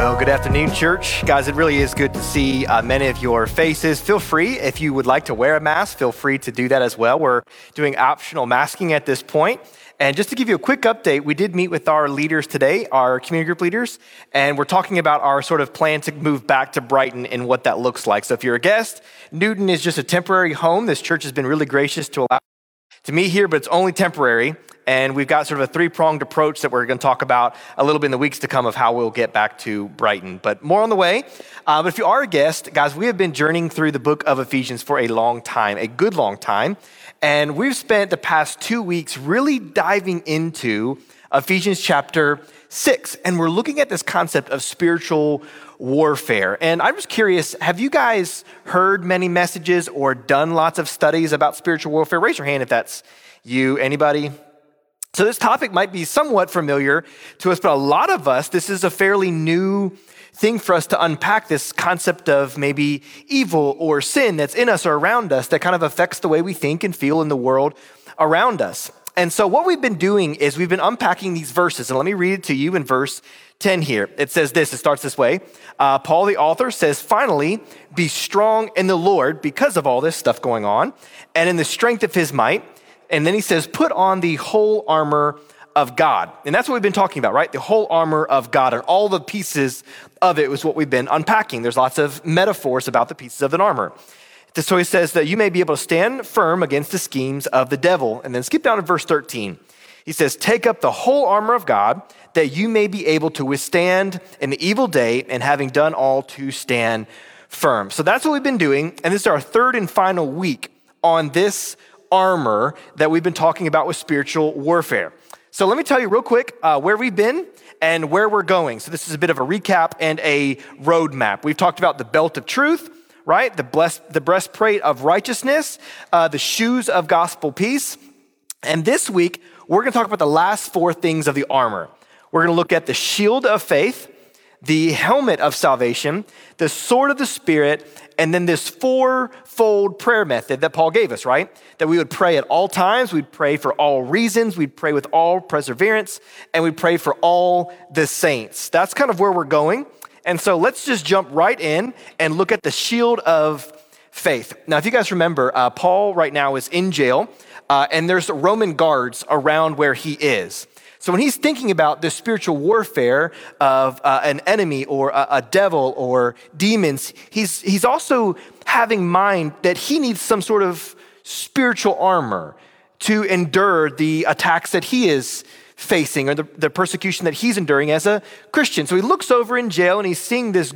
Well, good afternoon, church. Guys, it really is good to see uh, many of your faces. Feel free, if you would like to wear a mask, feel free to do that as well. We're doing optional masking at this point. And just to give you a quick update, we did meet with our leaders today, our community group leaders, and we're talking about our sort of plan to move back to Brighton and what that looks like. So if you're a guest, Newton is just a temporary home. This church has been really gracious to allow to meet here, but it's only temporary. And we've got sort of a three pronged approach that we're going to talk about a little bit in the weeks to come of how we'll get back to Brighton. But more on the way. Uh, but if you are a guest, guys, we have been journeying through the book of Ephesians for a long time, a good long time. And we've spent the past two weeks really diving into Ephesians chapter six. And we're looking at this concept of spiritual warfare. And I'm just curious have you guys heard many messages or done lots of studies about spiritual warfare? Raise your hand if that's you. Anybody? So, this topic might be somewhat familiar to us, but a lot of us, this is a fairly new thing for us to unpack this concept of maybe evil or sin that's in us or around us that kind of affects the way we think and feel in the world around us. And so, what we've been doing is we've been unpacking these verses. And let me read it to you in verse 10 here. It says this, it starts this way. Uh, Paul, the author, says, Finally, be strong in the Lord because of all this stuff going on, and in the strength of his might and then he says, put on the whole armor of God. And that's what we've been talking about, right? The whole armor of God and all the pieces of it was what we've been unpacking. There's lots of metaphors about the pieces of an armor. So he says that you may be able to stand firm against the schemes of the devil. And then skip down to verse 13. He says, Take up the whole armor of God that you may be able to withstand in the evil day and having done all to stand firm. So that's what we've been doing. And this is our third and final week on this armor that we've been talking about with spiritual warfare. So let me tell you real quick uh, where we've been and where we're going. So this is a bit of a recap and a roadmap. We've talked about the belt of truth, right? The, blessed, the breastplate of righteousness, uh, the shoes of gospel peace. And this week, we're going to talk about the last four things of the armor. We're going to look at the shield of faith, the helmet of salvation, the sword of the Spirit, and then this four-fold prayer method that Paul gave us, right? That we would pray at all times, we'd pray for all reasons, we'd pray with all perseverance, and we'd pray for all the saints. That's kind of where we're going. And so let's just jump right in and look at the shield of faith. Now, if you guys remember, uh, Paul right now is in jail, uh, and there's Roman guards around where he is. So when he's thinking about the spiritual warfare of uh, an enemy or a, a devil or demons, he's, he's also having mind that he needs some sort of spiritual armor to endure the attacks that he is facing or the, the persecution that he's enduring as a Christian. So he looks over in jail and he's seeing this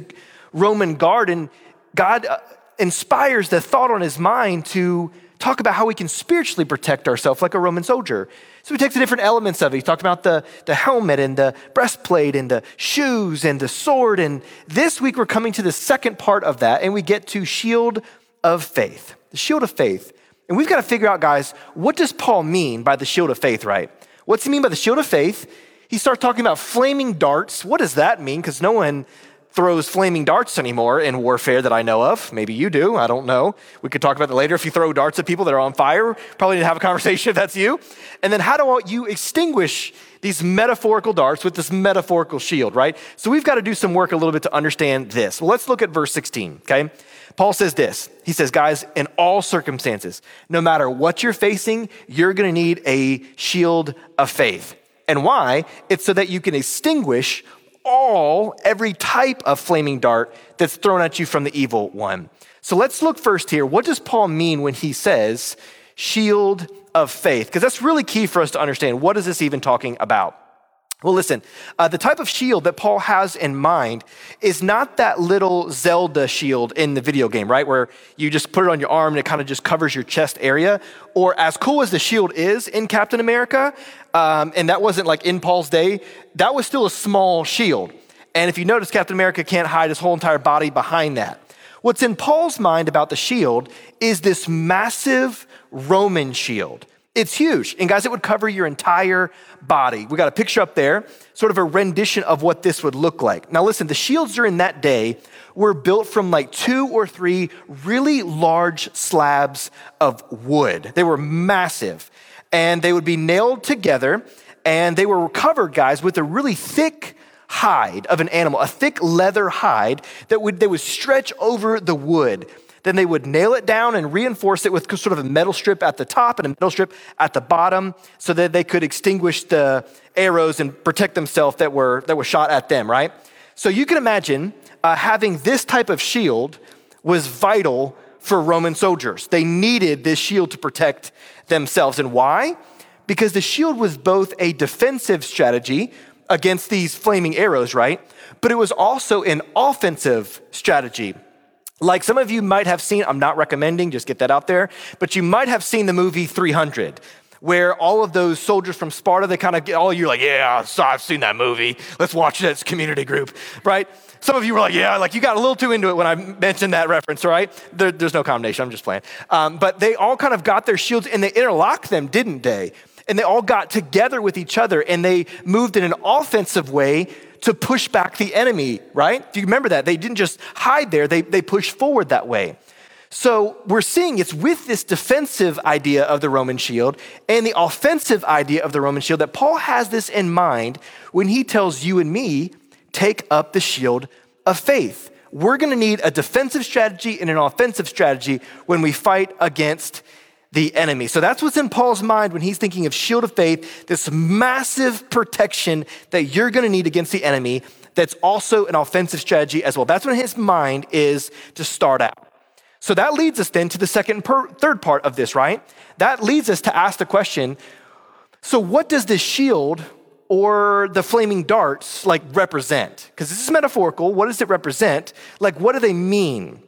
Roman guard, and God uh, inspires the thought on his mind to talk about how we can spiritually protect ourselves like a Roman soldier. So he takes the different elements of it. He talked about the, the helmet and the breastplate and the shoes and the sword. And this week we're coming to the second part of that, and we get to shield of faith. The shield of faith. And we've got to figure out, guys, what does Paul mean by the shield of faith, right? What's he mean by the shield of faith? He starts talking about flaming darts. What does that mean? Because no one throws flaming darts anymore in warfare that I know of. Maybe you do. I don't know. We could talk about that later. If you throw darts at people that are on fire, probably need to have a conversation if that's you. And then how do you extinguish these metaphorical darts with this metaphorical shield, right? So we've got to do some work a little bit to understand this. Well, let's look at verse 16, okay? Paul says this. He says, guys, in all circumstances, no matter what you're facing, you're going to need a shield of faith. And why? It's so that you can extinguish all, every type of flaming dart that's thrown at you from the evil one. So let's look first here. What does Paul mean when he says shield of faith? Because that's really key for us to understand. What is this even talking about? Well, listen, uh, the type of shield that Paul has in mind is not that little Zelda shield in the video game, right? Where you just put it on your arm and it kind of just covers your chest area. Or as cool as the shield is in Captain America, um, and that wasn't like in Paul's day, that was still a small shield. And if you notice, Captain America can't hide his whole entire body behind that. What's in Paul's mind about the shield is this massive Roman shield. It's huge. And guys, it would cover your entire body. We got a picture up there, sort of a rendition of what this would look like. Now, listen, the shields during that day were built from like two or three really large slabs of wood. They were massive and they would be nailed together and they were covered, guys, with a really thick hide of an animal, a thick leather hide that would, they would stretch over the wood. Then they would nail it down and reinforce it with sort of a metal strip at the top and a metal strip at the bottom so that they could extinguish the arrows and protect themselves that were, that were shot at them, right? So you can imagine uh, having this type of shield was vital for Roman soldiers. They needed this shield to protect themselves. And why? Because the shield was both a defensive strategy against these flaming arrows, right? But it was also an offensive strategy. Like some of you might have seen, I'm not recommending, just get that out there, but you might have seen the movie 300 where all of those soldiers from Sparta, they kind of get all you like, yeah, I've seen that movie. Let's watch. It's community group, right? Some of you were like, yeah, like you got a little too into it when I mentioned that reference, right? There, there's no condemnation. I'm just playing. Um, but they all kind of got their shields and they interlocked them, didn't they? And they all got together with each other and they moved in an offensive way to push back the enemy, right? Do you remember that? They didn't just hide there, they, they pushed forward that way. So we're seeing it's with this defensive idea of the Roman shield and the offensive idea of the Roman shield that Paul has this in mind when he tells you and me, take up the shield of faith. We're gonna need a defensive strategy and an offensive strategy when we fight against the enemy. So that's what's in Paul's mind when he's thinking of shield of faith, this massive protection that you're going to need against the enemy that's also an offensive strategy as well. That's what his mind is to start out. So that leads us then to the second per, third part of this, right? That leads us to ask the question, so what does this shield or the flaming darts like represent? Because this is metaphorical. What does it represent? Like what do they mean?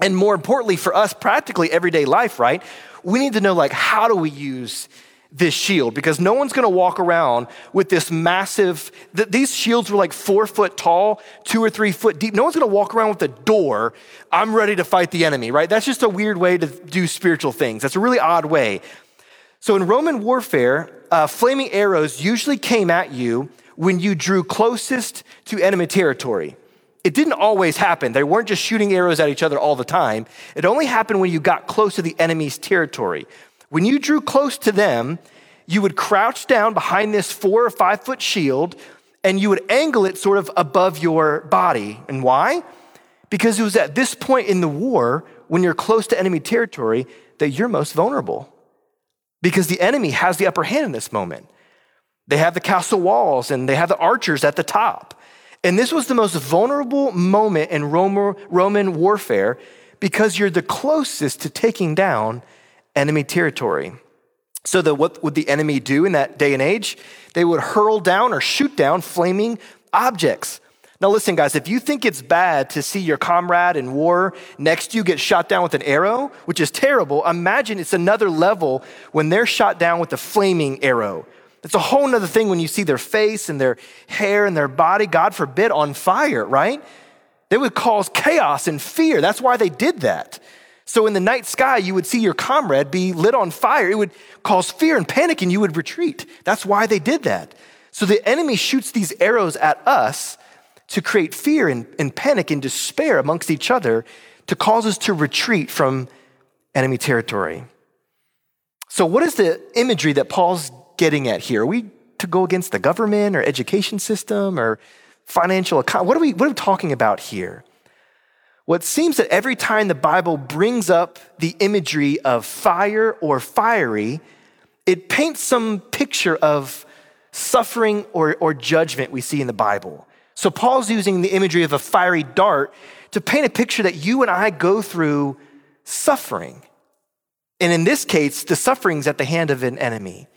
And more importantly for us practically everyday life, right? we need to know like how do we use this shield? Because no one's going to walk around with this massive th- these shields were like four foot tall two or three foot deep. No one's going to walk around with a door i'm ready to fight the enemy right? That's just a weird way to do spiritual things. That's a really odd way. So in roman warfare uh, flaming arrows usually came at you when you drew closest to enemy territory it didn't always happen. They weren't just shooting arrows at each other all the time. It only happened when you got close to the enemy's territory. When you drew close to them, you would crouch down behind this four or five foot shield and you would angle it sort of above your body. And why? Because it was at this point in the war, when you're close to enemy territory, that you're most vulnerable. Because the enemy has the upper hand in this moment. They have the castle walls and they have the archers at the top. And this was the most vulnerable moment in Roman warfare because you're the closest to taking down enemy territory. So, what would the enemy do in that day and age? They would hurl down or shoot down flaming objects. Now, listen, guys, if you think it's bad to see your comrade in war next to you get shot down with an arrow, which is terrible, imagine it's another level when they're shot down with a flaming arrow. It's a whole nother thing when you see their face and their hair and their body, God forbid, on fire, right? They would cause chaos and fear. That's why they did that. So in the night sky, you would see your comrade be lit on fire. It would cause fear and panic, and you would retreat. That's why they did that. So the enemy shoots these arrows at us to create fear and, and panic and despair amongst each other to cause us to retreat from enemy territory. So, what is the imagery that Paul's getting at here? Are we to go against the government or education system or financial? What are we, what are we talking about here? Well, seems that every time the Bible brings up the imagery of fire or fiery, it paints some picture of suffering or, or judgment we see in the Bible. So Paul's using the imagery of a fiery dart to paint a picture that you and I go through suffering. And in this case, the suffering's at the hand of an enemy.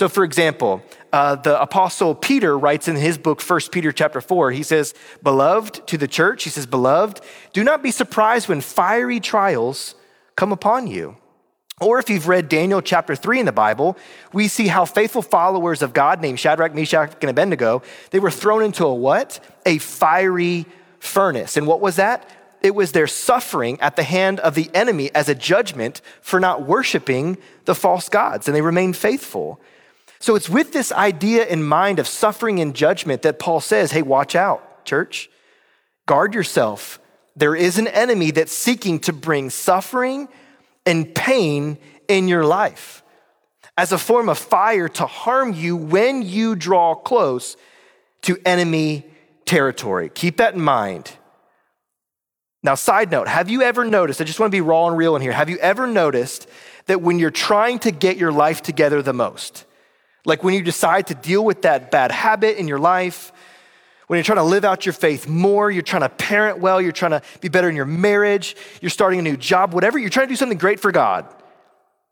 So, for example, uh, the apostle Peter writes in his book, 1 Peter chapter 4, he says, Beloved, to the church, he says, Beloved, do not be surprised when fiery trials come upon you. Or if you've read Daniel chapter 3 in the Bible, we see how faithful followers of God named Shadrach, Meshach, and Abednego, they were thrown into a what? A fiery furnace. And what was that? it was their suffering at the hand of the enemy as a judgment for not worshiping the false gods, and they remained faithful. So it's with this idea in mind of suffering and judgment that Paul says, hey, watch out, church. Guard yourself. There is an enemy that's seeking to bring suffering and pain in your life as a form of fire to harm you when you draw close to enemy territory. Keep that in mind. Now, side note, have you ever noticed? I just want to be raw and real in here. Have you ever noticed that when you're trying to get your life together the most, like when you decide to deal with that bad habit in your life, when you're trying to live out your faith more, you're trying to parent well, you're trying to be better in your marriage, you're starting a new job, whatever, you're trying to do something great for God,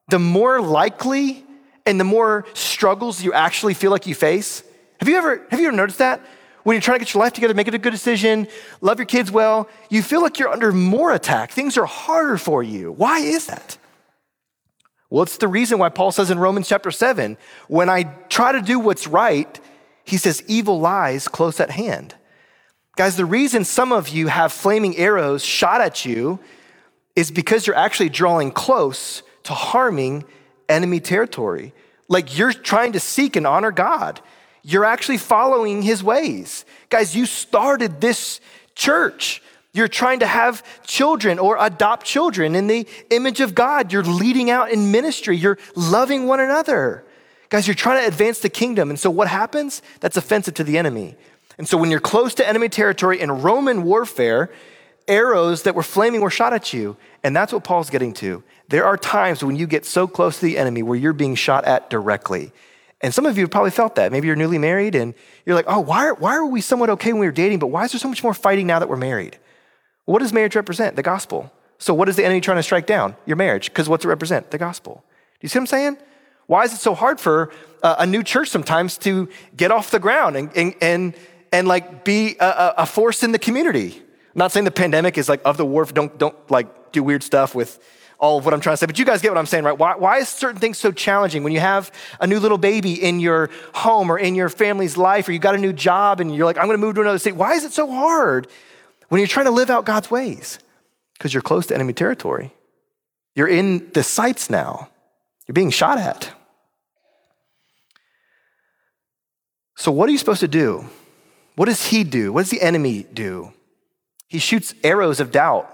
the more likely and the more struggles you actually feel like you face. Have you ever, have you ever noticed that? When you're trying to get your life together, make it a good decision, love your kids well, you feel like you're under more attack. Things are harder for you. Why is that? Well, it's the reason why Paul says in Romans chapter 7 when I try to do what's right, he says, evil lies close at hand. Guys, the reason some of you have flaming arrows shot at you is because you're actually drawing close to harming enemy territory. Like you're trying to seek and honor God. You're actually following his ways. Guys, you started this church. You're trying to have children or adopt children in the image of God. You're leading out in ministry. You're loving one another. Guys, you're trying to advance the kingdom. And so what happens? That's offensive to the enemy. And so when you're close to enemy territory in Roman warfare, arrows that were flaming were shot at you. And that's what Paul's getting to. There are times when you get so close to the enemy where you're being shot at directly. And some of you have probably felt that. Maybe you're newly married and you're like, oh, why, why are we somewhat okay when we were dating, but why is there so much more fighting now that we're married? What does marriage represent? The gospel. So, what is the enemy trying to strike down? Your marriage. Because what's it represent? The gospel. Do you see what I'm saying? Why is it so hard for uh, a new church sometimes to get off the ground and, and, and, and like be a, a, force in the community? I'm not saying the pandemic is like of the war, don't, don't like do weird stuff with all of what I'm trying to say, but you guys get what I'm saying, right? Why, why is certain things so challenging when you have a new little baby in your home or in your family's life, or you got a new job and you're like, I'm gonna move to another state? Why is it so hard when you're trying to live out God's ways, because you're close to enemy territory. You're in the sights now, you're being shot at. So, what are you supposed to do? What does he do? What does the enemy do? He shoots arrows of doubt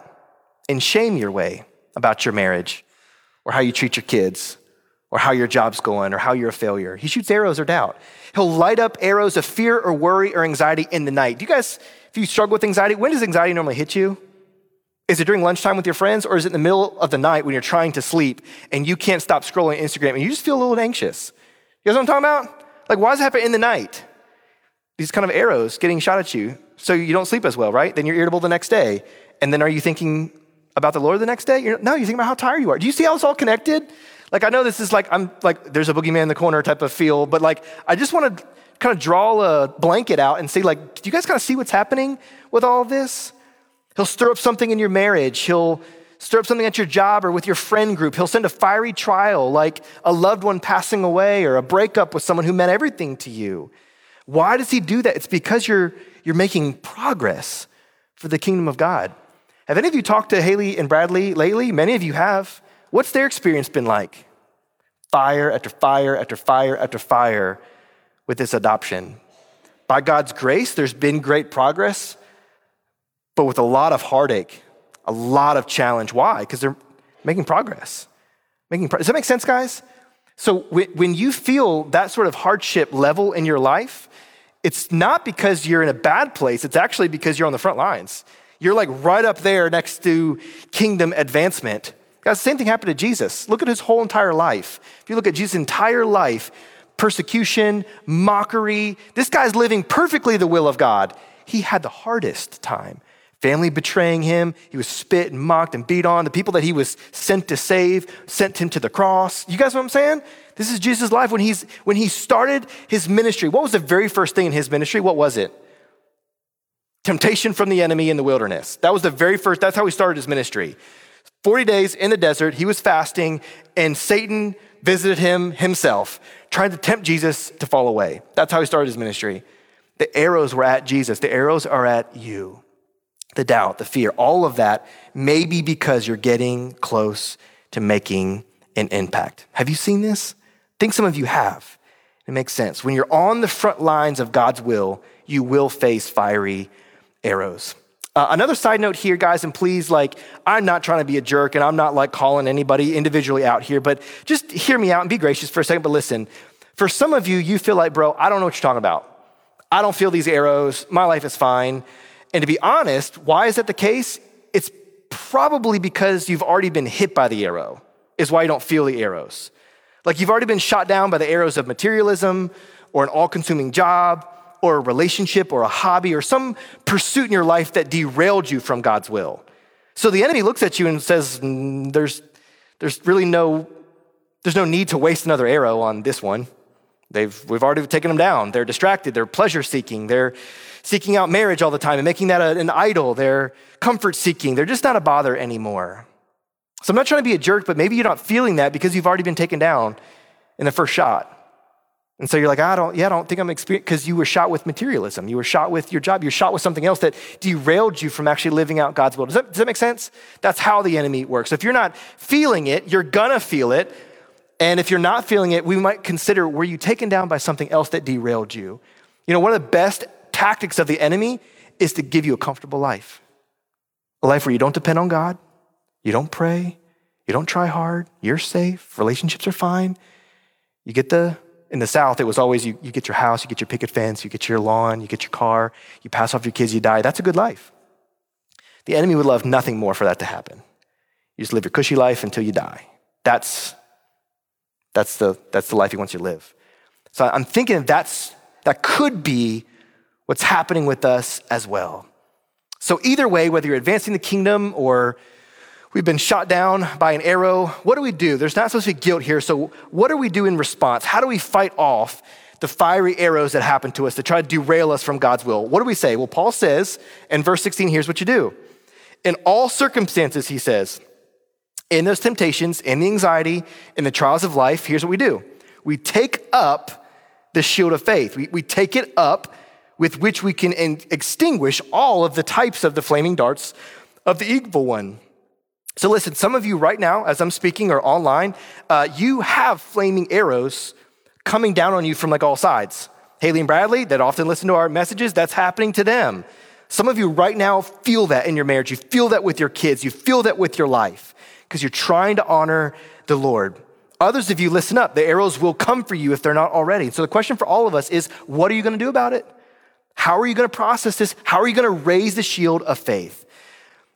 and shame your way about your marriage or how you treat your kids or how your job's going or how you're a failure. He shoots arrows of doubt. He'll light up arrows of fear or worry or anxiety in the night. Do you guys if you struggle with anxiety, when does anxiety normally hit you? Is it during lunchtime with your friends, or is it in the middle of the night when you're trying to sleep and you can't stop scrolling Instagram and you just feel a little anxious? You guys know what I'm talking about? Like, why does it happen in the night? These kind of arrows getting shot at you, so you don't sleep as well, right? Then you're irritable the next day. And then are you thinking about the Lord the next day? You're, no, you think about how tired you are. Do you see how it's all connected? Like, I know this is like, I'm like, there's a boogeyman in the corner type of feel, but like, I just want to kind of draw a blanket out and say, like, do you guys kind of see what's happening with all this? He'll stir up something in your marriage. He'll stir up something at your job or with your friend group. He'll send a fiery trial like a loved one passing away or a breakup with someone who meant everything to you. Why does he do that? It's because you're, you're making progress for the kingdom of God. Have any of you talked to Haley and Bradley lately? Many of you have. What's their experience been like? Fire after fire after fire after fire with this adoption. By God's grace, there's been great progress, but with a lot of heartache, a lot of challenge. Why? Because they're making progress. Making pro- Does that make sense, guys? So when you feel that sort of hardship level in your life, it's not because you're in a bad place, it's actually because you're on the front lines. You're like right up there next to kingdom advancement. Guys, the same thing happened to Jesus. Look at his whole entire life. If you look at Jesus' entire life, persecution, mockery. This guy's living perfectly the will of God. He had the hardest time. Family betraying him. He was spit and mocked and beat on. The people that he was sent to save sent him to the cross. You guys know what I'm saying? This is Jesus' life when he's when he started his ministry. What was the very first thing in his ministry? What was it? Temptation from the enemy in the wilderness. That was the very first, that's how he started his ministry. 40 days in the desert, he was fasting, and Satan visited him himself, trying to tempt Jesus to fall away. That's how he started his ministry. The arrows were at Jesus, the arrows are at you. the doubt, the fear, all of that may be because you're getting close to making an impact. Have you seen this? I think some of you have. It makes sense. When you're on the front lines of God's will, you will face fiery arrows. Uh, another side note here, guys, and please, like, I'm not trying to be a jerk and I'm not like calling anybody individually out here, but just hear me out and be gracious for a second. But listen, for some of you, you feel like, bro, I don't know what you're talking about. I don't feel these arrows. My life is fine. And to be honest, why is that the case? It's probably because you've already been hit by the arrow, is why you don't feel the arrows. Like you've already been shot down by the arrows of materialism or an all consuming job or a relationship or a hobby or some pursuit in your life that derailed you from God's will. So the enemy looks at you and says, mm, there's, there's really no, there's no need to waste another arrow on this one. They've, we've already taken them down. They're distracted. They're pleasure seeking. They're seeking out marriage all the time and making that a, an idol. They're comfort seeking. They're just not a bother anymore. So I'm not trying to be a jerk, but maybe you're not feeling that because you've already been taken down in the first shot. And so you're like, ah, I don't, yeah, I don't think I'm experienced because you were shot with materialism. You were shot with your job. You're shot with something else that derailed you from actually living out God's will. Does that, does that make sense? That's how the enemy works. If you're not feeling it, you're gonna feel it. And if you're not feeling it, we might consider were you taken down by something else that derailed you? You know, one of the best tactics of the enemy is to give you a comfortable life. A life where you don't depend on God, you don't pray, you don't try hard, you're safe, relationships are fine. You get the in the South, it was always you, you get your house, you get your picket fence, you get your lawn, you get your car, you pass off your kids, you die. That's a good life. The enemy would love nothing more for that to happen. You just live your cushy life until you die. That's, that's, the, that's the life he wants you to live. So I'm thinking that's, that could be what's happening with us as well. So, either way, whether you're advancing the kingdom or We've been shot down by an arrow. What do we do? There's not supposed to be guilt here. So, what do we do in response? How do we fight off the fiery arrows that happen to us to try to derail us from God's will? What do we say? Well, Paul says in verse 16, here's what you do. In all circumstances, he says, in those temptations, in the anxiety, in the trials of life, here's what we do we take up the shield of faith. We, we take it up with which we can extinguish all of the types of the flaming darts of the evil one. So, listen, some of you right now, as I'm speaking or online, uh, you have flaming arrows coming down on you from like all sides. Haley and Bradley, that often listen to our messages, that's happening to them. Some of you right now feel that in your marriage. You feel that with your kids. You feel that with your life because you're trying to honor the Lord. Others of you, listen up. The arrows will come for you if they're not already. So the question for all of us is what are you going to do about it? How are you going to process this? How are you going to raise the shield of faith?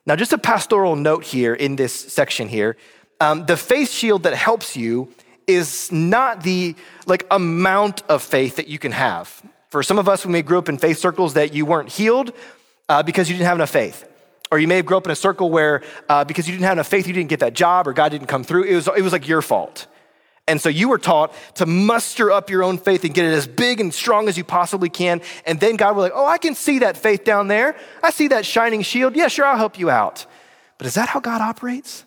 Now, just a pastoral note here in this section here. Um, the faith shield that helps you is not the like amount of faith that you can have. For some of us, we may grow up in faith circles that you weren't healed uh, because you didn't have enough faith. Or you may have grown up in a circle where uh, because you didn't have enough faith, you didn't get that job or God didn't come through. It was, it was like your fault. And so you were taught to muster up your own faith and get it as big and strong as you possibly can. And then God will like, oh, I can see that faith down there. I see that shining shield. Yeah, sure, I'll help you out. But is that how God operates?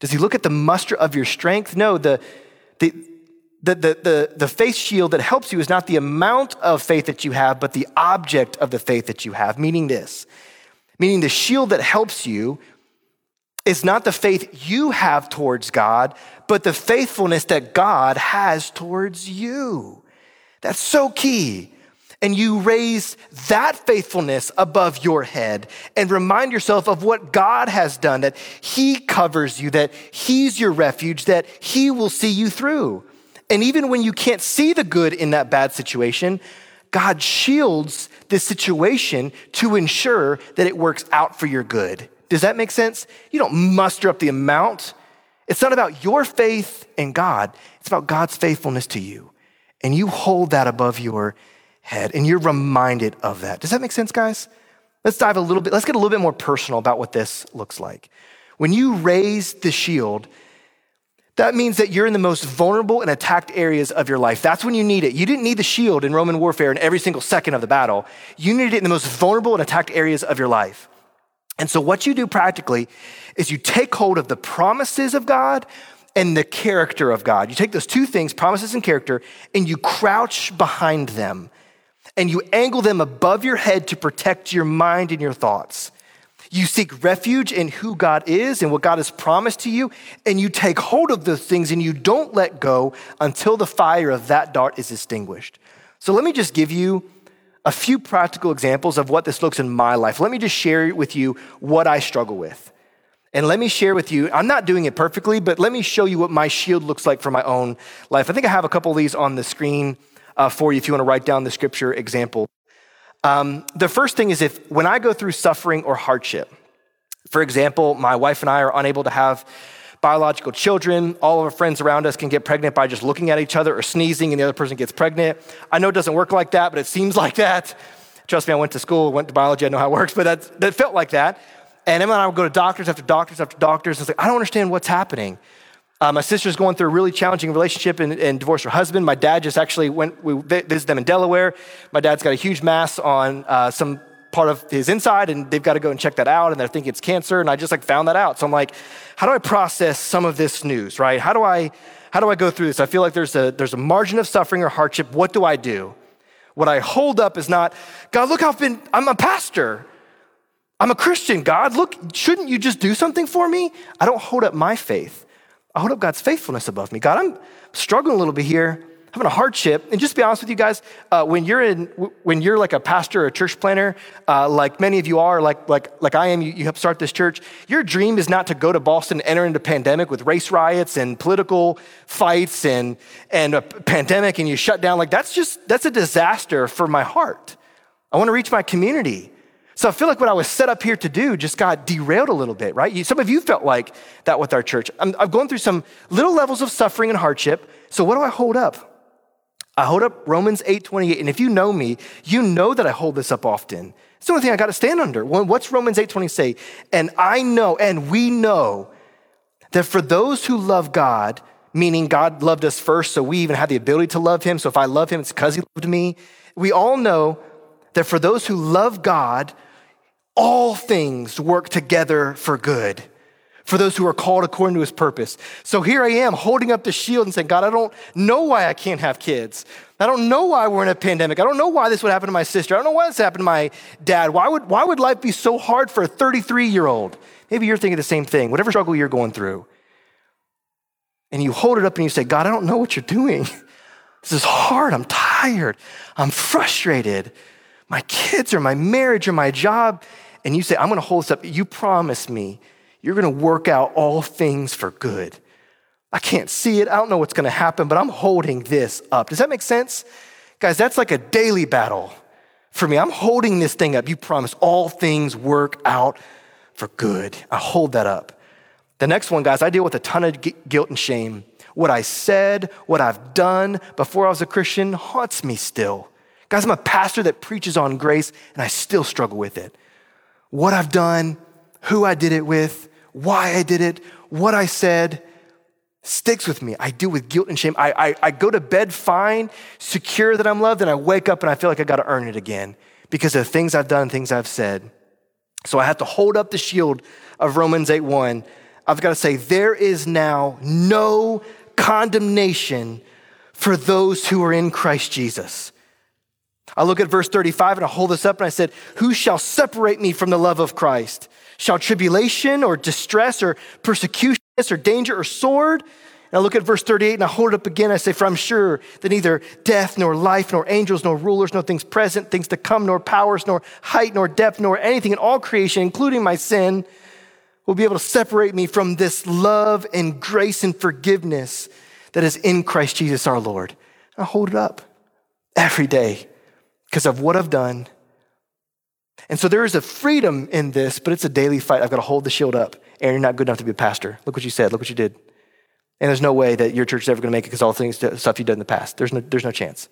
Does he look at the muster of your strength? No, the, the, the, the, the faith shield that helps you is not the amount of faith that you have, but the object of the faith that you have, meaning this. Meaning the shield that helps you is not the faith you have towards God, but the faithfulness that God has towards you. That's so key. And you raise that faithfulness above your head and remind yourself of what God has done, that He covers you, that He's your refuge, that He will see you through. And even when you can't see the good in that bad situation, God shields this situation to ensure that it works out for your good. Does that make sense? You don't muster up the amount. It's not about your faith in God, it's about God's faithfulness to you. And you hold that above your head and you're reminded of that. Does that make sense, guys? Let's dive a little bit, let's get a little bit more personal about what this looks like. When you raise the shield, that means that you're in the most vulnerable and attacked areas of your life. That's when you need it. You didn't need the shield in Roman warfare in every single second of the battle. You needed it in the most vulnerable and attacked areas of your life. And so, what you do practically is you take hold of the promises of God and the character of God. You take those two things, promises and character, and you crouch behind them and you angle them above your head to protect your mind and your thoughts. You seek refuge in who God is and what God has promised to you, and you take hold of those things and you don't let go until the fire of that dart is extinguished. So let me just give you a few practical examples of what this looks in my life. Let me just share with you what I struggle with. And let me share with you, I'm not doing it perfectly, but let me show you what my shield looks like for my own life. I think I have a couple of these on the screen uh, for you if you want to write down the scripture example. Um, the first thing is if when I go through suffering or hardship, for example, my wife and I are unable to have biological children. All of our friends around us can get pregnant by just looking at each other or sneezing, and the other person gets pregnant. I know it doesn't work like that, but it seems like that. Trust me, I went to school, went to biology, I know how it works, but that, that felt like that. And Emma and I would go to doctors after doctors after doctors, and it's like, I don't understand what's happening. Uh, my sister's going through a really challenging relationship and, and divorced her husband. My dad just actually went, we visited them in Delaware. My dad's got a huge mass on uh, some part of his inside and they've got to go and check that out and they're thinking it's cancer. And I just like found that out. So I'm like, how do I process some of this news, right? How do I, how do I go through this? I feel like there's a, there's a margin of suffering or hardship. What do I do? What I hold up is not, God, look how I've been, I'm a pastor. I'm a Christian, God. Look, shouldn't you just do something for me? I don't hold up my faith. I hold up God's faithfulness above me. God, I'm struggling a little bit here, having a hardship. And just to be honest with you guys, uh, when you're in, when you're like a pastor or a church planter, uh, like many of you are, like like like I am, you, you help start this church. Your dream is not to go to Boston, enter into pandemic with race riots and political fights and and a pandemic, and you shut down. Like that's just that's a disaster for my heart. I want to reach my community. So I feel like what I was set up here to do just got derailed a little bit, right? Some of you felt like that with our church. I'm, I'm through some little levels of suffering and hardship. So what do I hold up? I hold up Romans 8 28. And if you know me, you know that I hold this up often. It's the only thing I got to stand under. What's Romans 8 20 say? And I know, and we know that for those who love God, meaning God loved us first, so we even have the ability to love him. So if I love him, it's because he loved me. We all know that for those who love God, all things work together for good for those who are called according to his purpose. So here I am holding up the shield and saying, God, I don't know why I can't have kids. I don't know why we're in a pandemic. I don't know why this would happen to my sister. I don't know why this happened to my dad. Why would, why would life be so hard for a 33 year old? Maybe you're thinking the same thing, whatever struggle you're going through. And you hold it up and you say, God, I don't know what you're doing. This is hard. I'm tired. I'm frustrated. My kids or my marriage or my job and you say, I'm going to hold this up, you promise me you're going to work out all things for good. I can't see it. I don't know what's going to happen, but I'm holding this up. Does that make sense? Guys, that's like a daily battle for me. I'm holding this thing up. You promise all things work out for good. I hold that up. The next one, guys, I deal with a ton of guilt and shame. What I said, what I've done before I was a Christian haunts me still. Guys, I'm a pastor that preaches on grace, and I still struggle with it what I've done, who I did it with, why I did it, what I said sticks with me. I deal with guilt and shame. I, I, I go to bed fine, secure that I'm loved, and I wake up and I feel like I got to earn it again because of things I've done, things I've said. So I have to hold up the shield of Romans 8 1. I've got to say, there is now no condemnation for those who are in Christ Jesus. I look at verse 35 and I hold this up and I said, Who shall separate me from the love of Christ? Shall tribulation or distress or persecution or danger or sword? And I look at verse 38 and I hold it up again. I say, For I'm sure that neither death, nor life, nor angels, nor rulers, nor things present, things to come, nor powers, nor height, nor depth, nor anything in all creation, including my sin, will be able to separate me from this love and grace and forgiveness that is in Christ Jesus our Lord. I hold it up every day because of what I've done. And so there is a freedom in this, but it's a daily fight. I've got to hold the shield up. Aaron, you're not good enough to be a pastor. Look what you said. Look what you did. And there's no way that your church is ever going to make it because all the things, stuff you've done in the past. There's no, there's no chance.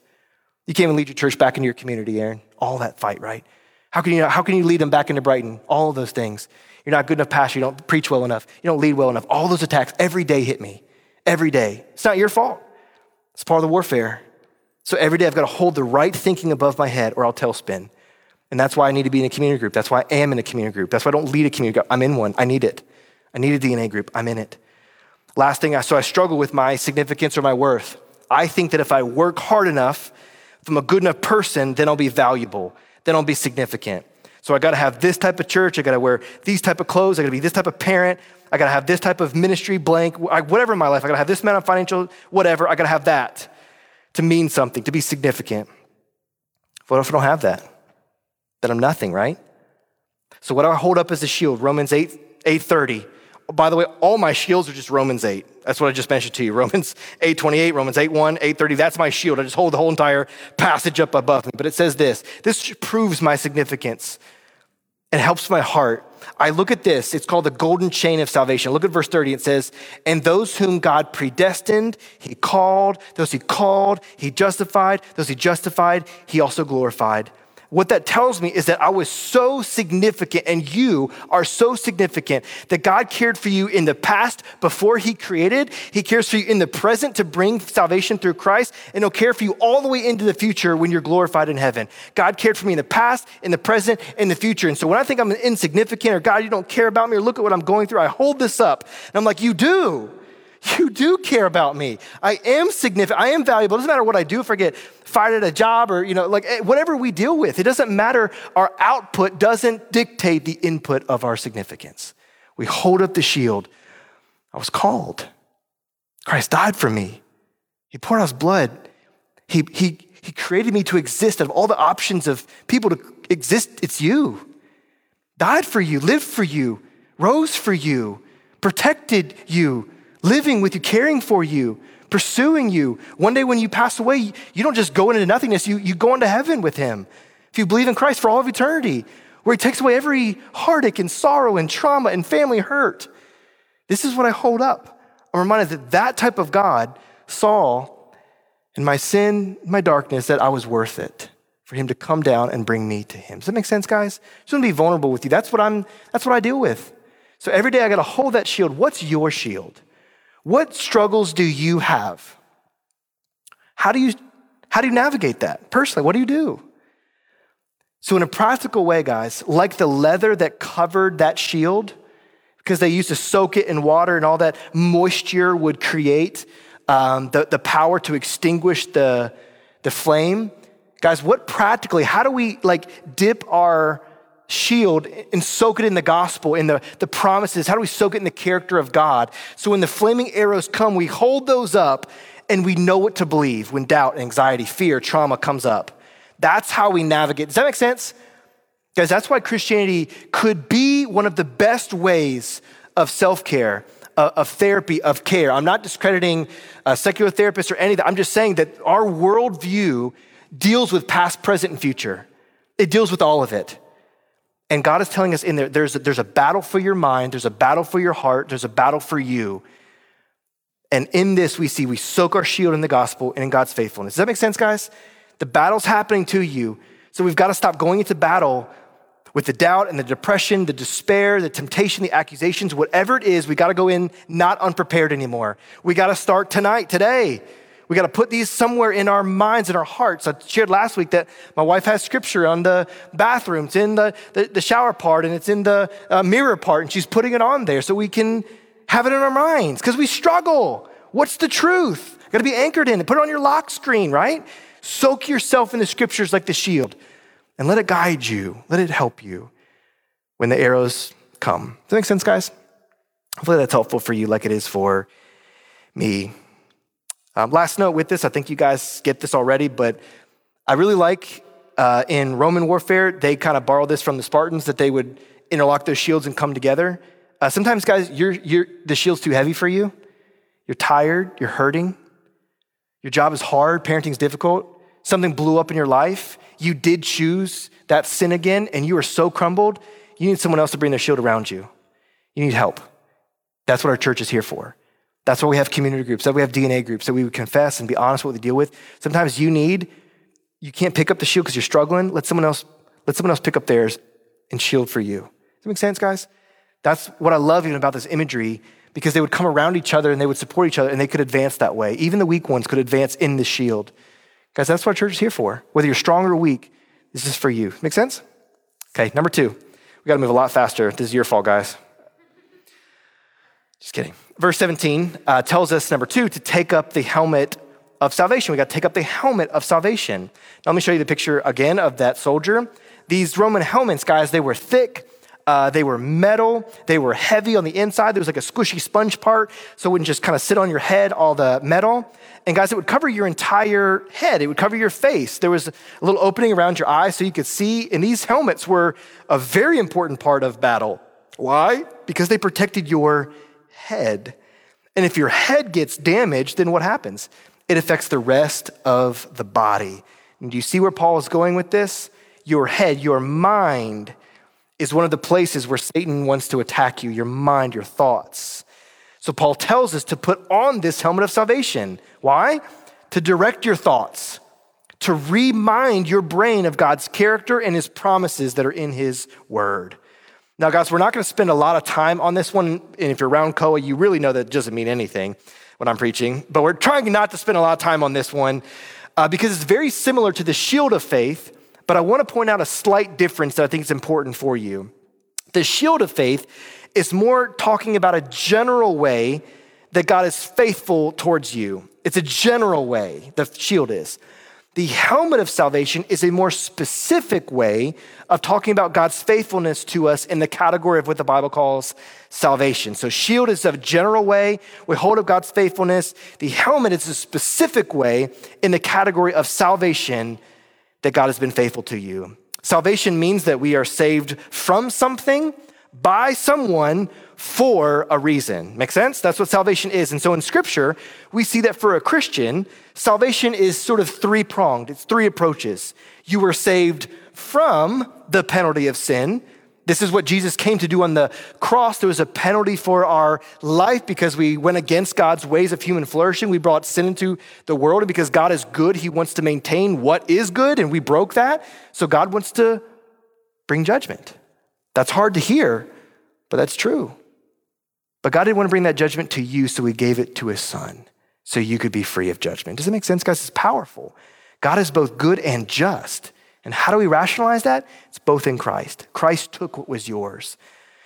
You can't even lead your church back into your community, Aaron. All that fight, right? How can you, how can you lead them back into Brighton? All of those things. You're not good enough pastor. You don't preach well enough. You don't lead well enough. All those attacks every day hit me. Every day. It's not your fault. It's part of the warfare. So every day I've got to hold the right thinking above my head or I'll tailspin. And that's why I need to be in a community group. That's why I am in a community group. That's why I don't lead a community group. I'm in one. I need it. I need a DNA group. I'm in it. Last thing, so I struggle with my significance or my worth. I think that if I work hard enough, if I'm a good enough person, then I'll be valuable, then I'll be significant. So I got to have this type of church. I got to wear these type of clothes. I got to be this type of parent. I got to have this type of ministry blank, whatever in my life. I got to have this amount of financial, whatever. I got to have that to mean something, to be significant. What if I don't have that? Then I'm nothing, right? So what do I hold up as a shield? Romans 8, 830. By the way, all my shields are just Romans 8. That's what I just mentioned to you. Romans 8, 28, Romans 8, 1, 8, 30. That's my shield. I just hold the whole entire passage up above me. But it says this. This proves my significance. It helps my heart. I look at this. It's called the golden chain of salvation. Look at verse 30. It says, And those whom God predestined, he called. Those he called, he justified. Those he justified, he also glorified. What that tells me is that I was so significant and you are so significant that God cared for you in the past before He created. He cares for you in the present to bring salvation through Christ, and He'll care for you all the way into the future when you're glorified in heaven. God cared for me in the past, in the present, in the future. And so when I think I'm insignificant or God, you don't care about me or look at what I'm going through, I hold this up and I'm like, You do. You do care about me. I am significant. I am valuable. It doesn't matter what I do if I get fired at a job or, you know, like eh, whatever we deal with. It doesn't matter. Our output doesn't dictate the input of our significance. We hold up the shield. I was called. Christ died for me. He poured out his blood. He, he, he created me to exist out of all the options of people to exist. It's you. Died for you, lived for you, rose for you, protected you, living with you, caring for you, pursuing you. One day when you pass away, you don't just go into nothingness, you, you go into heaven with him. If you believe in Christ for all of eternity, where he takes away every heartache and sorrow and trauma and family hurt. This is what I hold up. I'm reminded that that type of God saw in my sin, my darkness, that I was worth it for him to come down and bring me to him. Does that make sense, guys? Just want to be vulnerable with you. That's what I'm, that's what I deal with. So every day I got to hold that shield. What's your shield? What struggles do you have? How do you, how do you navigate that? Personally, what do you do? So, in a practical way, guys, like the leather that covered that shield, because they used to soak it in water and all that moisture would create um, the, the power to extinguish the, the flame. Guys, what practically, how do we like dip our shield and soak it in the gospel, in the, the promises? How do we soak it in the character of God? So when the flaming arrows come, we hold those up and we know what to believe when doubt, anxiety, fear, trauma comes up. That's how we navigate. Does that make sense? Guys, that's why Christianity could be one of the best ways of self care, uh, of therapy, of care. I'm not discrediting a secular therapists or anything. I'm just saying that our worldview deals with past, present, and future. It deals with all of it. And God is telling us in there, there's a, there's a battle for your mind, there's a battle for your heart, there's a battle for you. And in this, we see we soak our shield in the gospel and in God's faithfulness. Does that make sense, guys? The battle's happening to you. So we've got to stop going into battle with the doubt and the depression, the despair, the temptation, the accusations, whatever it is, we got to go in not unprepared anymore. We got to start tonight, today. We got to put these somewhere in our minds and our hearts. I shared last week that my wife has scripture on the bathroom. It's in the, the, the shower part and it's in the uh, mirror part, and she's putting it on there so we can have it in our minds because we struggle. What's the truth? Got to be anchored in it. Put it on your lock screen, right? Soak yourself in the scriptures like the shield and let it guide you, let it help you when the arrows come. Does that make sense, guys? Hopefully that's helpful for you, like it is for me. Um, last note with this, I think you guys get this already, but I really like uh, in Roman warfare, they kind of borrow this from the Spartans that they would interlock their shields and come together. Uh, sometimes, guys, you're, you're, the shield's too heavy for you. You're tired, you're hurting, your job is hard, parenting's difficult, something blew up in your life, you did choose that sin again, and you are so crumbled, you need someone else to bring their shield around you. You need help. That's what our church is here for. That's why we have community groups, that we have DNA groups, that we would confess and be honest with what we deal with. Sometimes you need, you can't pick up the shield because you're struggling. Let someone else, let someone else pick up theirs and shield for you. Does that make sense, guys? That's what I love even about this imagery because they would come around each other and they would support each other and they could advance that way. Even the weak ones could advance in the shield. Guys, that's what church is here for. Whether you're strong or weak, this is for you. Make sense? Okay, number two. We got to move a lot faster. This is your fault, guys. Just kidding. Verse 17 uh, tells us, number two, to take up the helmet of salvation. We got to take up the helmet of salvation. Now, let me show you the picture again of that soldier. These Roman helmets, guys, they were thick, uh, they were metal, they were heavy on the inside. There was like a squishy sponge part, so it wouldn't just kind of sit on your head, all the metal. And guys, it would cover your entire head, it would cover your face. There was a little opening around your eye so you could see. And these helmets were a very important part of battle. Why? Because they protected your head. And if your head gets damaged, then what happens? It affects the rest of the body. And do you see where Paul is going with this? Your head, your mind is one of the places where Satan wants to attack you, your mind, your thoughts. So Paul tells us to put on this helmet of salvation. Why? To direct your thoughts, to remind your brain of God's character and his promises that are in his word. Now, guys, we're not going to spend a lot of time on this one. And if you're around Koa, you really know that doesn't mean anything when I'm preaching. But we're trying not to spend a lot of time on this one uh, because it's very similar to the shield of faith. But I want to point out a slight difference that I think is important for you. The shield of faith is more talking about a general way that God is faithful towards you. It's a general way, the shield is. The helmet of salvation is a more specific way of talking about God's faithfulness to us in the category of what the Bible calls salvation. So, shield is a general way we hold up God's faithfulness. The helmet is a specific way in the category of salvation that God has been faithful to you. Salvation means that we are saved from something by someone for a reason. Make sense? That's what salvation is. And so in scripture, we see that for a Christian, salvation is sort of three pronged, it's three approaches. You were saved from the penalty of sin. This is what Jesus came to do on the cross. There was a penalty for our life because we went against God's ways of human flourishing. We brought sin into the world. And because God is good, He wants to maintain what is good, and we broke that. So God wants to bring judgment. That's hard to hear, but that's true. But God didn't want to bring that judgment to you, so he gave it to his son so you could be free of judgment. Does it make sense, guys? It's powerful. God is both good and just. And how do we rationalize that? It's both in Christ. Christ took what was yours.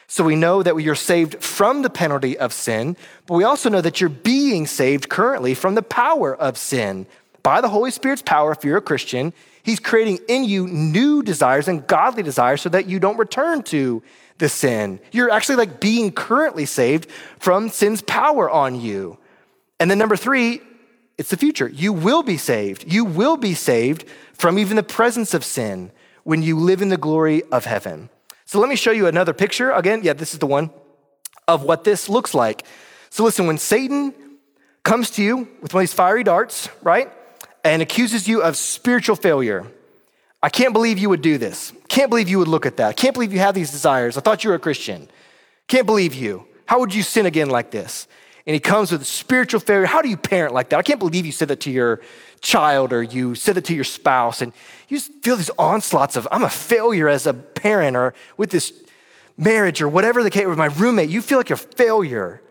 So we know that you're saved from the penalty of sin, but we also know that you're being saved currently from the power of sin. By the Holy Spirit's power, if you're a Christian, He's creating in you new desires and godly desires so that you don't return to the sin. You're actually like being currently saved from sin's power on you. And then number three, it's the future. You will be saved. You will be saved from even the presence of sin when you live in the glory of heaven. So let me show you another picture. Again, yeah, this is the one of what this looks like. So listen, when Satan comes to you with one of these fiery darts, right, and accuses you of spiritual failure, I can't believe you would do this. Can't believe you would look at that. Can't believe you have these desires. I thought you were a Christian. Can't believe you. How would you sin again like this? And he comes with spiritual failure. How do you parent like that? I can't believe you said that to your child or you said it to your spouse. And you just feel these onslaughts of, I'm a failure as a parent or with this marriage or whatever the case, with my roommate. You feel like you're a failure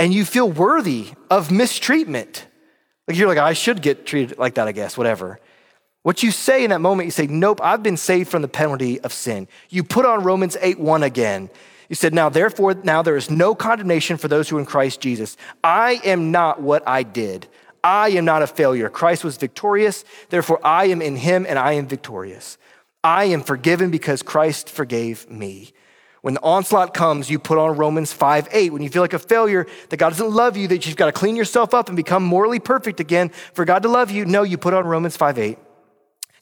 and you feel worthy of mistreatment. Like you're like, I should get treated like that, I guess, whatever. What you say in that moment, you say, Nope, I've been saved from the penalty of sin. You put on Romans 8 1 again. You said, Now, therefore, now there is no condemnation for those who are in Christ Jesus. I am not what I did. I am not a failure. Christ was victorious. Therefore, I am in him and I am victorious. I am forgiven because Christ forgave me. When the onslaught comes, you put on Romans 5 8. When you feel like a failure, that God doesn't love you, that you've got to clean yourself up and become morally perfect again for God to love you, no, you put on Romans 5 8.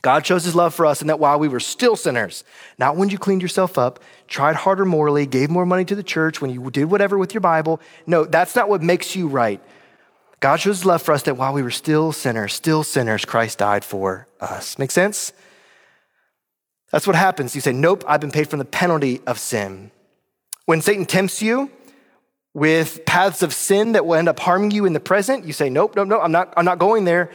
God shows his love for us, and that while we were still sinners, not when you cleaned yourself up, tried harder morally, gave more money to the church, when you did whatever with your Bible. No, that's not what makes you right. God shows his love for us that while we were still sinners, still sinners, Christ died for us. Make sense? That's what happens. You say, Nope, I've been paid from the penalty of sin. When Satan tempts you with paths of sin that will end up harming you in the present, you say, Nope, nope, nope, I'm not, I'm not going there.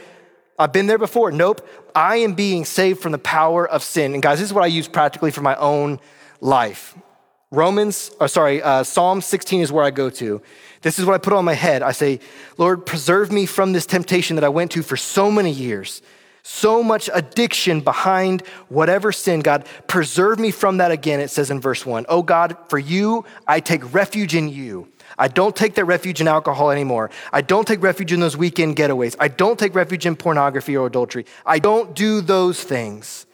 I've been there before. Nope. I am being saved from the power of sin. And guys, this is what I use practically for my own life. Romans, or sorry, uh, Psalm 16 is where I go to. This is what I put on my head. I say, Lord, preserve me from this temptation that I went to for so many years. So much addiction behind whatever sin. God, preserve me from that again, it says in verse one. Oh God, for you, I take refuge in you. I don't take that refuge in alcohol anymore. I don't take refuge in those weekend getaways. I don't take refuge in pornography or adultery. I don't do those things.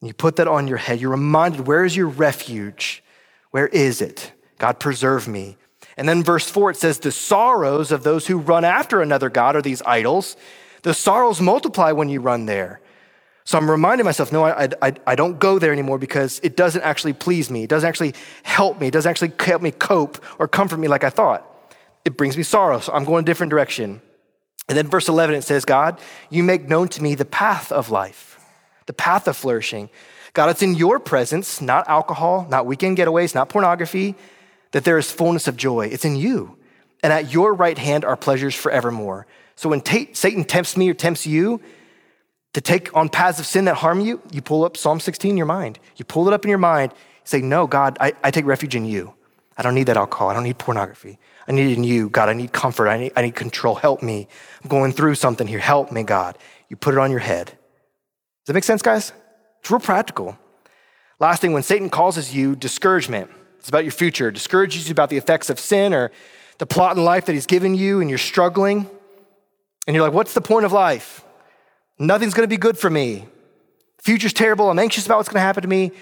You put that on your head. You're reminded, where is your refuge? Where is it? God, preserve me. And then verse four, it says, the sorrows of those who run after another God are these idols. The sorrows multiply when you run there. So I'm reminding myself, no, I, I, I don't go there anymore because it doesn't actually please me. It doesn't actually help me. It doesn't actually help me cope or comfort me like I thought. It brings me sorrow. So I'm going a different direction. And then verse 11, it says, God, you make known to me the path of life, the path of flourishing. God, it's in your presence, not alcohol, not weekend getaways, not pornography, that there is fullness of joy. It's in you. And at your right hand are pleasures forevermore. So when t- Satan tempts me or tempts you to take on paths of sin that harm you, you pull up Psalm 16 in your mind. You pull it up in your mind, say, No, God, I, I take refuge in you. I don't need that alcohol. I don't need pornography. I need it in you. God, I need comfort. I need, I need control. Help me. I'm going through something here. Help me, God. You put it on your head. Does that make sense, guys? It's real practical. Last thing, when Satan causes you discouragement, it's about your future, discourages you about the effects of sin or the plot in life that he's given you, and you're struggling, and you're like, what's the point of life? Nothing's gonna be good for me. Future's terrible. I'm anxious about what's gonna happen to me.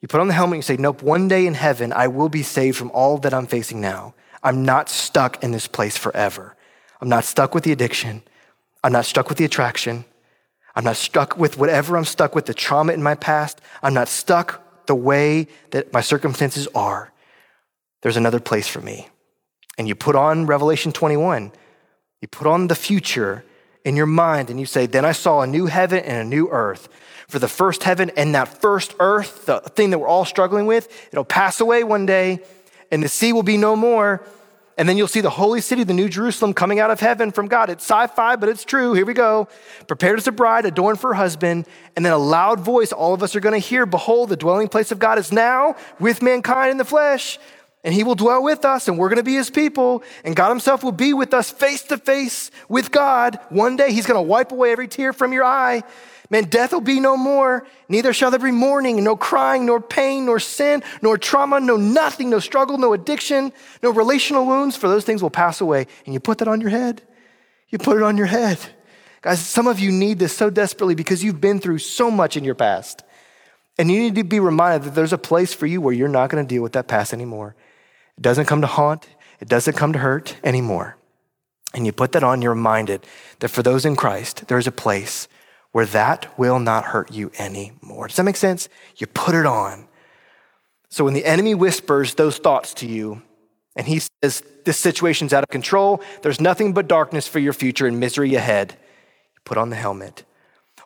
You put on the helmet and you say, Nope, one day in heaven, I will be saved from all that I'm facing now. I'm not stuck in this place forever. I'm not stuck with the addiction. I'm not stuck with the attraction. I'm not stuck with whatever I'm stuck with, the trauma in my past. I'm not stuck the way that my circumstances are. There's another place for me. And you put on Revelation 21, you put on the future in your mind, and you say, Then I saw a new heaven and a new earth. For the first heaven and that first earth, the thing that we're all struggling with, it'll pass away one day, and the sea will be no more. And then you'll see the holy city, the new Jerusalem, coming out of heaven from God. It's sci fi, but it's true. Here we go. Prepared as a bride, adorned for her husband. And then a loud voice, all of us are going to hear Behold, the dwelling place of God is now with mankind in the flesh. And he will dwell with us, and we're going to be his people. And God himself will be with us face to face with God. One day, he's going to wipe away every tear from your eye. Man, death will be no more. Neither shall there be mourning, no crying, nor pain, nor sin, nor trauma, no nothing, no struggle, no addiction, no relational wounds, for those things will pass away. And you put that on your head. You put it on your head. Guys, some of you need this so desperately because you've been through so much in your past. And you need to be reminded that there's a place for you where you're not going to deal with that past anymore. It doesn't come to haunt, it doesn't come to hurt anymore. And you put that on, you're reminded that for those in Christ, there's a place where that will not hurt you anymore. Does that make sense? You put it on. So when the enemy whispers those thoughts to you, and he says, This situation's out of control, there's nothing but darkness for your future and misery ahead, you put on the helmet.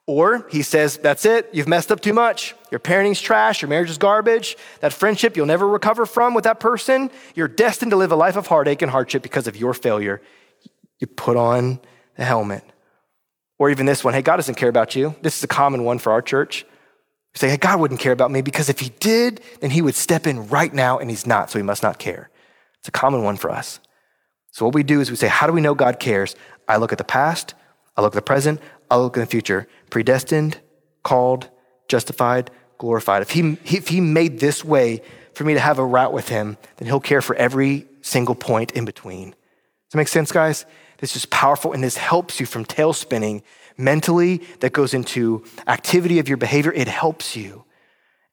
Or he says, That's it, you've messed up too much. Your parenting's trash, your marriage is garbage, that friendship you'll never recover from with that person. You're destined to live a life of heartache and hardship because of your failure. You put on the helmet. Or even this one, hey, God doesn't care about you. This is a common one for our church. We say, hey, God wouldn't care about me because if he did, then he would step in right now and he's not, so he must not care. It's a common one for us. So what we do is we say, how do we know God cares? I look at the past, I look at the present, I look at the future. Predestined, called, justified, glorified. If he, if he made this way for me to have a route with him, then he'll care for every single point in between. Does that make sense, guys? This is powerful and this helps you from tail spinning mentally, that goes into activity of your behavior. It helps you.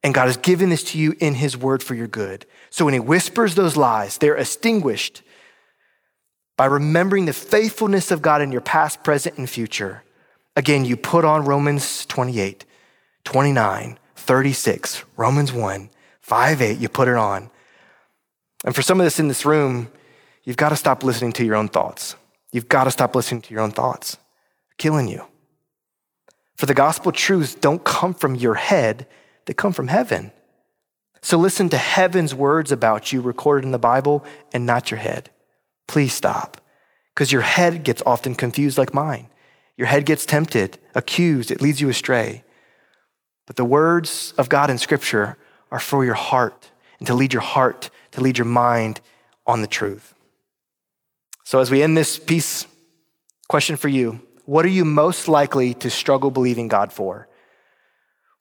And God has given this to you in His word for your good. So when He whispers those lies, they're extinguished by remembering the faithfulness of God in your past, present, and future. Again, you put on Romans 28, 29, 36, Romans 1, 5, 8, you put it on. And for some of us in this room, you've got to stop listening to your own thoughts. You've got to stop listening to your own thoughts. They're killing you. For the gospel truths don't come from your head, they come from heaven. So listen to heaven's words about you recorded in the Bible and not your head. Please stop, because your head gets often confused like mine. Your head gets tempted, accused, it leads you astray. But the words of God in Scripture are for your heart and to lead your heart, to lead your mind on the truth. So, as we end this piece, question for you What are you most likely to struggle believing God for?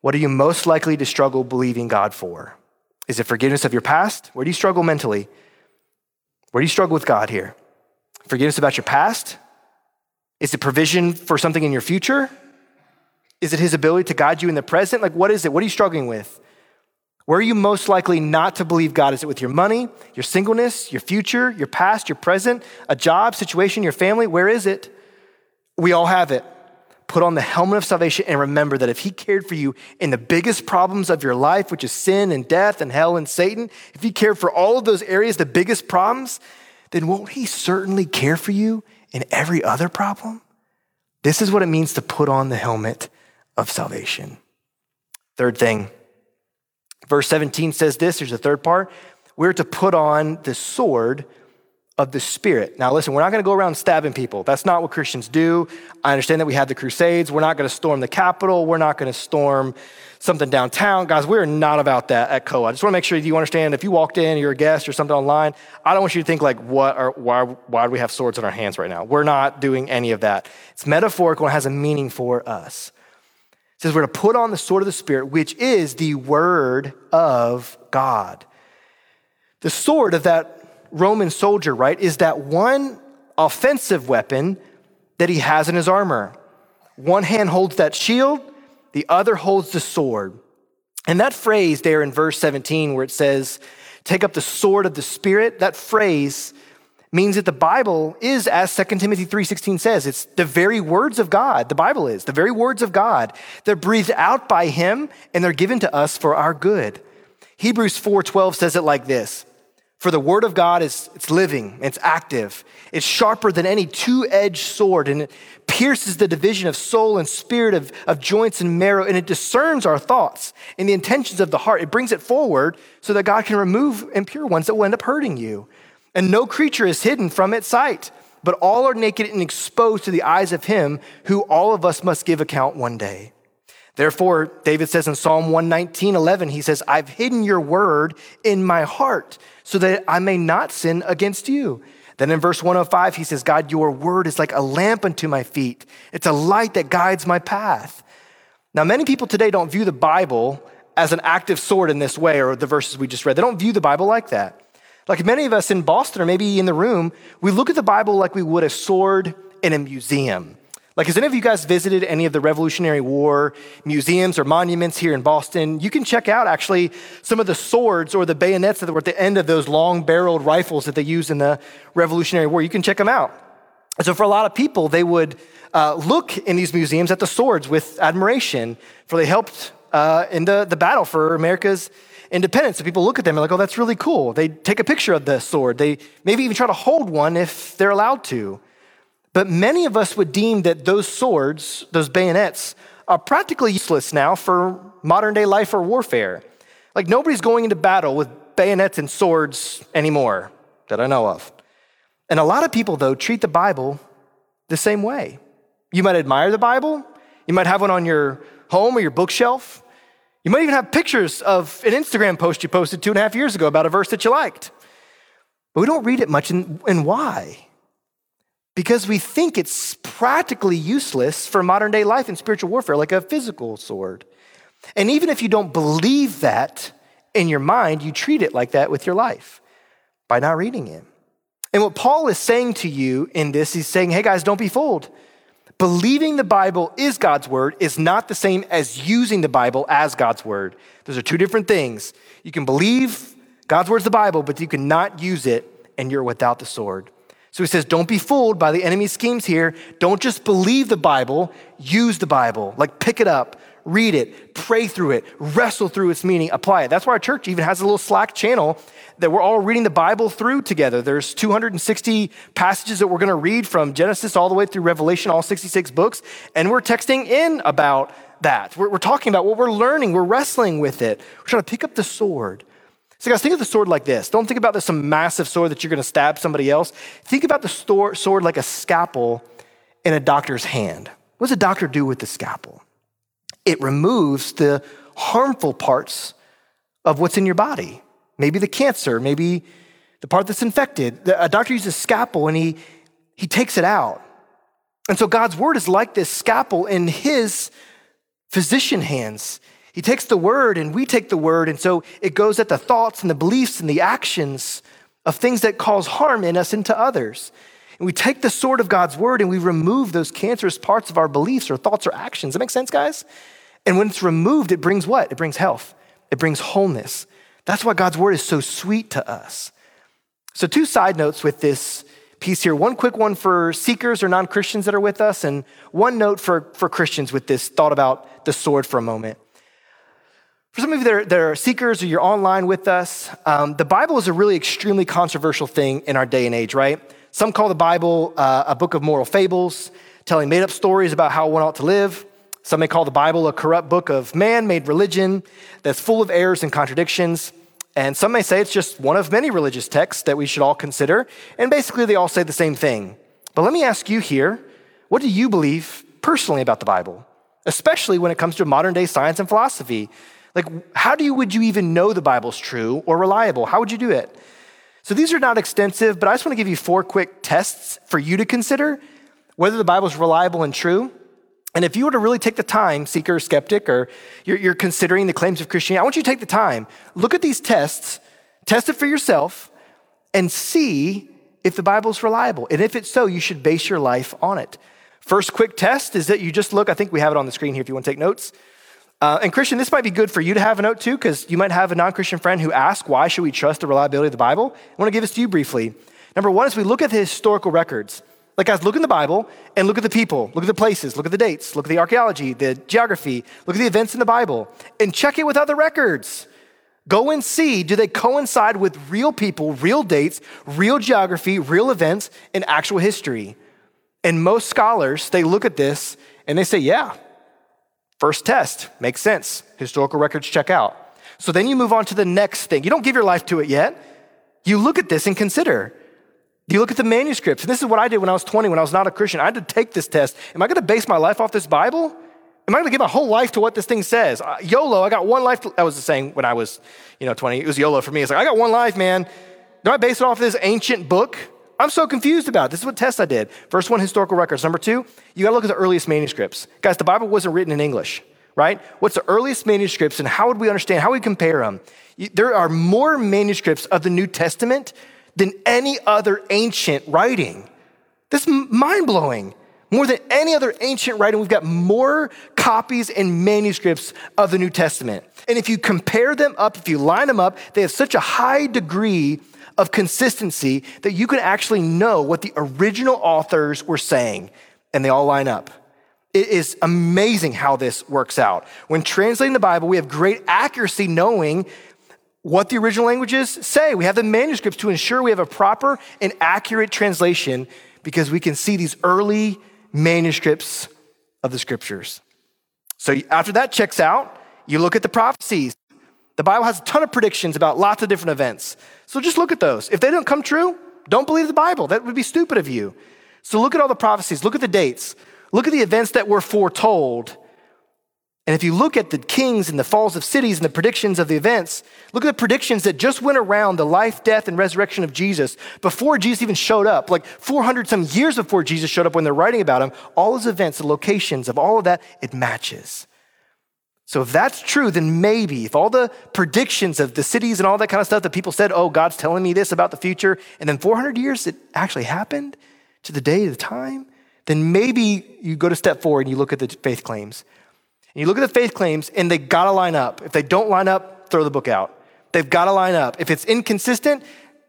What are you most likely to struggle believing God for? Is it forgiveness of your past? Where do you struggle mentally? Where do you struggle with God here? Forgiveness about your past? Is it provision for something in your future? Is it his ability to guide you in the present? Like, what is it? What are you struggling with? Where are you most likely not to believe God? Is it with your money, your singleness, your future, your past, your present, a job, situation, your family? Where is it? We all have it. Put on the helmet of salvation and remember that if He cared for you in the biggest problems of your life, which is sin and death and hell and Satan, if He cared for all of those areas, the biggest problems, then won't He certainly care for you in every other problem? This is what it means to put on the helmet of salvation. Third thing, verse 17 says this there's a third part. We're to put on the sword of the Spirit. Now, listen, we're not going to go around stabbing people. That's not what Christians do. I understand that we had the Crusades. We're not going to storm the Capitol. We're not going to storm something downtown. Guys, we're not about that at Co. I just want to make sure you understand if you walked in, you're a guest or something online, I don't want you to think like, what are, why, why do we have swords in our hands right now? We're not doing any of that. It's metaphorical and has a meaning for us. It says we're to put on the sword of the Spirit, which is the word of God. The sword of that Roman soldier, right, is that one offensive weapon that he has in his armor. One hand holds that shield, the other holds the sword. And that phrase there in verse 17, where it says, take up the sword of the Spirit, that phrase means that the Bible is, as 2 Timothy 3.16 says, it's the very words of God. The Bible is the very words of God. They're breathed out by him and they're given to us for our good. Hebrews 4.12 says it like this. For the word of God is it's living, it's active, it's sharper than any two-edged sword, and it pierces the division of soul and spirit, of, of joints and marrow, and it discerns our thoughts and the intentions of the heart. It brings it forward so that God can remove impure ones that will end up hurting you. And no creature is hidden from its sight, but all are naked and exposed to the eyes of him who all of us must give account one day. Therefore, David says in Psalm 119, 11, he says, I've hidden your word in my heart so that I may not sin against you. Then in verse 105, he says, God, your word is like a lamp unto my feet. It's a light that guides my path. Now, many people today don't view the Bible as an active sword in this way, or the verses we just read. They don't view the Bible like that. Like many of us in Boston, or maybe in the room, we look at the Bible like we would a sword in a museum. Like, has any of you guys visited any of the Revolutionary War museums or monuments here in Boston? You can check out actually some of the swords or the bayonets that were at the end of those long barreled rifles that they used in the Revolutionary War. You can check them out. So, for a lot of people, they would uh, look in these museums at the swords with admiration, for they helped uh, in the, the battle for America's independence. So people look at them and like, oh, that's really cool. They take a picture of the sword. They maybe even try to hold one if they're allowed to. But many of us would deem that those swords, those bayonets, are practically useless now for modern day life or warfare. Like nobody's going into battle with bayonets and swords anymore that I know of. And a lot of people, though, treat the Bible the same way. You might admire the Bible, you might have one on your home or your bookshelf. You might even have pictures of an Instagram post you posted two and a half years ago about a verse that you liked. But we don't read it much, and, and why? Because we think it's practically useless for modern day life and spiritual warfare, like a physical sword. And even if you don't believe that in your mind, you treat it like that with your life by not reading it. And what Paul is saying to you in this, he's saying, hey guys, don't be fooled. Believing the Bible is God's word is not the same as using the Bible as God's word. Those are two different things. You can believe God's word's the Bible, but you cannot use it and you're without the sword. So he says, don't be fooled by the enemy's schemes here. Don't just believe the Bible, use the Bible. Like pick it up, read it, pray through it, wrestle through its meaning, apply it. That's why our church even has a little Slack channel that we're all reading the Bible through together. There's 260 passages that we're going to read from Genesis all the way through Revelation, all 66 books, and we're texting in about that. We're, we're talking about what we're learning, we're wrestling with it. We're trying to pick up the sword. So, guys, think of the sword like this. Don't think about this some massive sword that you're going to stab somebody else. Think about the sword like a scalpel in a doctor's hand. What does a doctor do with the scalpel? It removes the harmful parts of what's in your body. Maybe the cancer, maybe the part that's infected. A doctor uses a scalpel and he, he takes it out. And so God's word is like this scalpel in his physician hands. He takes the word and we take the word, and so it goes at the thoughts and the beliefs and the actions of things that cause harm in us and to others. And we take the sword of God's word and we remove those cancerous parts of our beliefs or thoughts or actions. That makes sense, guys? And when it's removed, it brings what? It brings health, it brings wholeness. That's why God's word is so sweet to us. So, two side notes with this piece here. One quick one for seekers or non Christians that are with us, and one note for, for Christians with this thought about the sword for a moment. For some of you that are, that are seekers or you're online with us, um, the Bible is a really extremely controversial thing in our day and age, right? Some call the Bible uh, a book of moral fables, telling made up stories about how one ought to live. Some may call the Bible a corrupt book of man made religion that's full of errors and contradictions. And some may say it's just one of many religious texts that we should all consider. And basically, they all say the same thing. But let me ask you here what do you believe personally about the Bible, especially when it comes to modern day science and philosophy? Like, how do you, would you even know the Bible's true or reliable? How would you do it? So these are not extensive, but I just want to give you four quick tests for you to consider whether the Bible's reliable and true. And if you were to really take the time, seeker skeptic, or you're, you're, considering the claims of Christianity, I want you to take the time, look at these tests, test it for yourself, and see if the Bible's reliable. And if it's so, you should base your life on it. First quick test is that you just look, I think we have it on the screen here if you want to take notes. Uh, and Christian, this might be good for you to have a note too, because you might have a non Christian friend who asks, why should we trust the reliability of the Bible? I want to give this to you briefly. Number one is we look at the historical records. Like, guys, look in the Bible and look at the people, look at the places, look at the dates, look at the archaeology, the geography, look at the events in the Bible, and check it with other records. Go and see do they coincide with real people, real dates, real geography, real events, and actual history? And most scholars, they look at this and they say, yeah, first test makes sense. Historical records check out. So then you move on to the next thing. You don't give your life to it yet. You look at this and consider you look at the manuscripts? And this is what I did when I was 20, when I was not a Christian. I had to take this test. Am I going to base my life off this Bible? Am I going to give my whole life to what this thing says? Uh, YOLO, I got one life. To, that was the saying when I was, you know, 20. It was YOLO for me. It's like, I got one life, man. Do I base it off this ancient book? I'm so confused about it. This is what test I did. First one, historical records. Number two, you got to look at the earliest manuscripts. Guys, the Bible wasn't written in English, right? What's the earliest manuscripts and how would we understand, how would we compare them? There are more manuscripts of the New Testament than any other ancient writing. This is mind blowing. More than any other ancient writing, we've got more copies and manuscripts of the New Testament. And if you compare them up, if you line them up, they have such a high degree of consistency that you can actually know what the original authors were saying, and they all line up. It is amazing how this works out. When translating the Bible, we have great accuracy knowing what the original languages say. We have the manuscripts to ensure we have a proper and accurate translation because we can see these early manuscripts of the scriptures. So after that checks out, you look at the prophecies. The Bible has a ton of predictions about lots of different events. So just look at those. If they don't come true, don't believe the Bible. That would be stupid of you. So look at all the prophecies, look at the dates, look at the events that were foretold and if you look at the kings and the falls of cities and the predictions of the events, look at the predictions that just went around the life, death, and resurrection of Jesus before Jesus even showed up, like 400 some years before Jesus showed up when they're writing about him, all his events, the locations of all of that, it matches. So if that's true, then maybe if all the predictions of the cities and all that kind of stuff that people said, oh, God's telling me this about the future, and then 400 years it actually happened to the day, the time, then maybe you go to step four and you look at the faith claims. And you look at the faith claims and they gotta line up. If they don't line up, throw the book out. They've gotta line up. If it's inconsistent,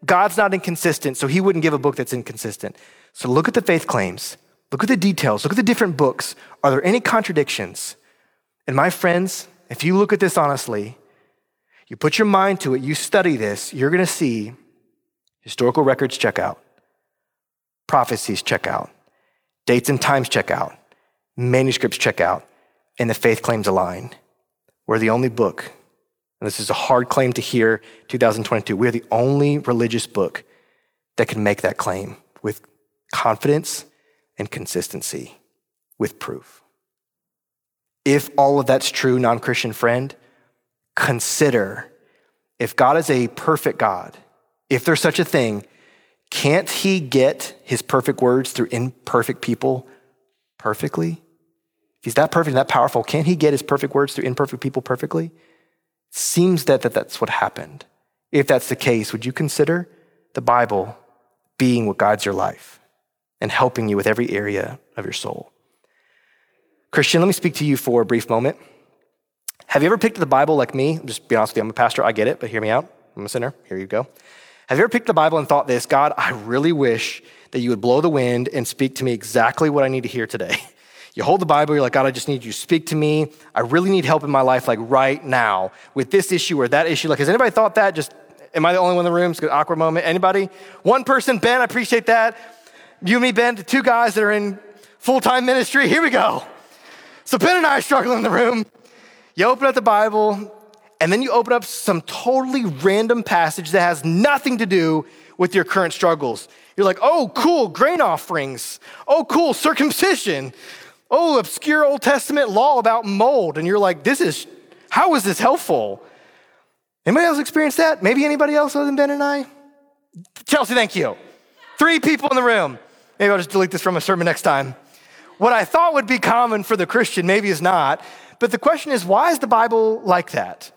God's not inconsistent, so he wouldn't give a book that's inconsistent. So look at the faith claims, look at the details, look at the different books. Are there any contradictions? And my friends, if you look at this honestly, you put your mind to it, you study this, you're gonna see historical records check out, prophecies check out, dates and times check out, manuscripts check out and the faith claims align. We're the only book, and this is a hard claim to hear 2022. We're the only religious book that can make that claim with confidence and consistency, with proof. If all of that's true, non Christian friend, consider if God is a perfect God, if there's such a thing, can't he get his perfect words through imperfect people perfectly? If he's that perfect and that powerful, can't he get his perfect words through imperfect people perfectly? Seems that, that that's what happened. If that's the case, would you consider the Bible being what guides your life? and helping you with every area of your soul. Christian, let me speak to you for a brief moment. Have you ever picked the Bible like me? Just be honest with you, I'm a pastor, I get it, but hear me out. I'm a sinner. Here you go. Have you ever picked the Bible and thought this God, I really wish that you would blow the wind and speak to me exactly what I need to hear today? You hold the Bible, you're like, God, I just need you to speak to me. I really need help in my life, like right now, with this issue or that issue. Like, has anybody thought that? Just, am I the only one in the room? It's an awkward moment. Anybody? One person, Ben, I appreciate that. You and me, Ben, the two guys that are in full time ministry. Here we go. So, Ben and I are struggling in the room. You open up the Bible, and then you open up some totally random passage that has nothing to do with your current struggles. You're like, oh, cool, grain offerings. Oh, cool, circumcision oh, obscure Old Testament law about mold. And you're like, this is, how is this helpful? Anybody else experienced that? Maybe anybody else other than Ben and I? Chelsea, thank you. Three people in the room. Maybe I'll just delete this from a sermon next time. What I thought would be common for the Christian maybe is not. But the question is, why is the Bible like that?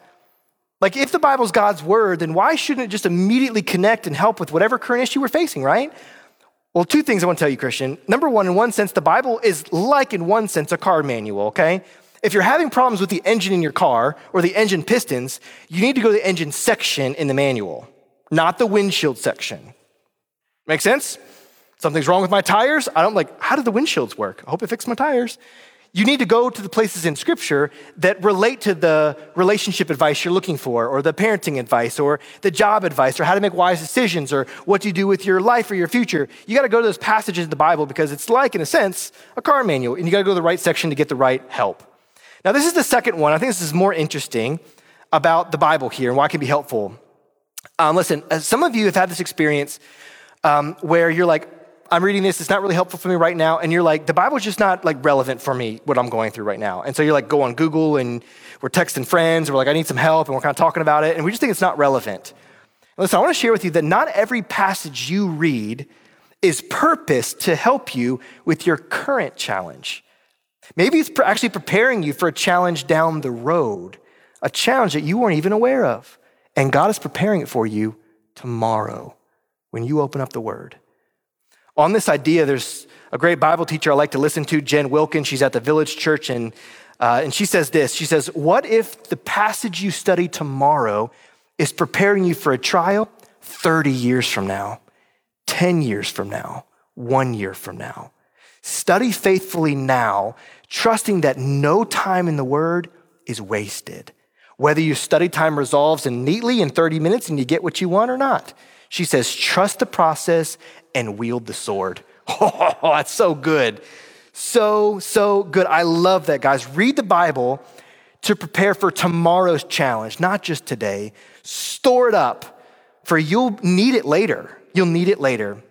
Like, if the Bible's God's word, then why shouldn't it just immediately connect and help with whatever current issue we're facing, right? Well, two things I want to tell you, Christian. Number one, in one sense, the Bible is like, in one sense, a car manual, okay? If you're having problems with the engine in your car or the engine pistons, you need to go to the engine section in the manual, not the windshield section. Make sense? Something's wrong with my tires. I don't like, how do the windshields work? I hope it fixed my tires you need to go to the places in scripture that relate to the relationship advice you're looking for, or the parenting advice, or the job advice, or how to make wise decisions, or what you do with your life or your future. You got to go to those passages in the Bible because it's like, in a sense, a car manual, and you got to go to the right section to get the right help. Now, this is the second one. I think this is more interesting about the Bible here and why it can be helpful. Um, listen, uh, some of you have had this experience um, where you're like, I'm reading this, it's not really helpful for me right now. And you're like, the Bible's just not like relevant for me, what I'm going through right now. And so you're like, go on Google and we're texting friends, and we're like, I need some help, and we're kind of talking about it, and we just think it's not relevant. Listen, I want to share with you that not every passage you read is purposed to help you with your current challenge. Maybe it's actually preparing you for a challenge down the road, a challenge that you weren't even aware of. And God is preparing it for you tomorrow when you open up the Word. On this idea, there's a great Bible teacher I like to listen to, Jen Wilkins. She's at the Village Church, and, uh, and she says this She says, What if the passage you study tomorrow is preparing you for a trial 30 years from now, 10 years from now, one year from now? Study faithfully now, trusting that no time in the Word is wasted. Whether your study time resolves in neatly in 30 minutes and you get what you want or not. She says, trust the process and wield the sword. Oh, that's so good. So, so good. I love that, guys. Read the Bible to prepare for tomorrow's challenge, not just today. Store it up, for you'll need it later. You'll need it later.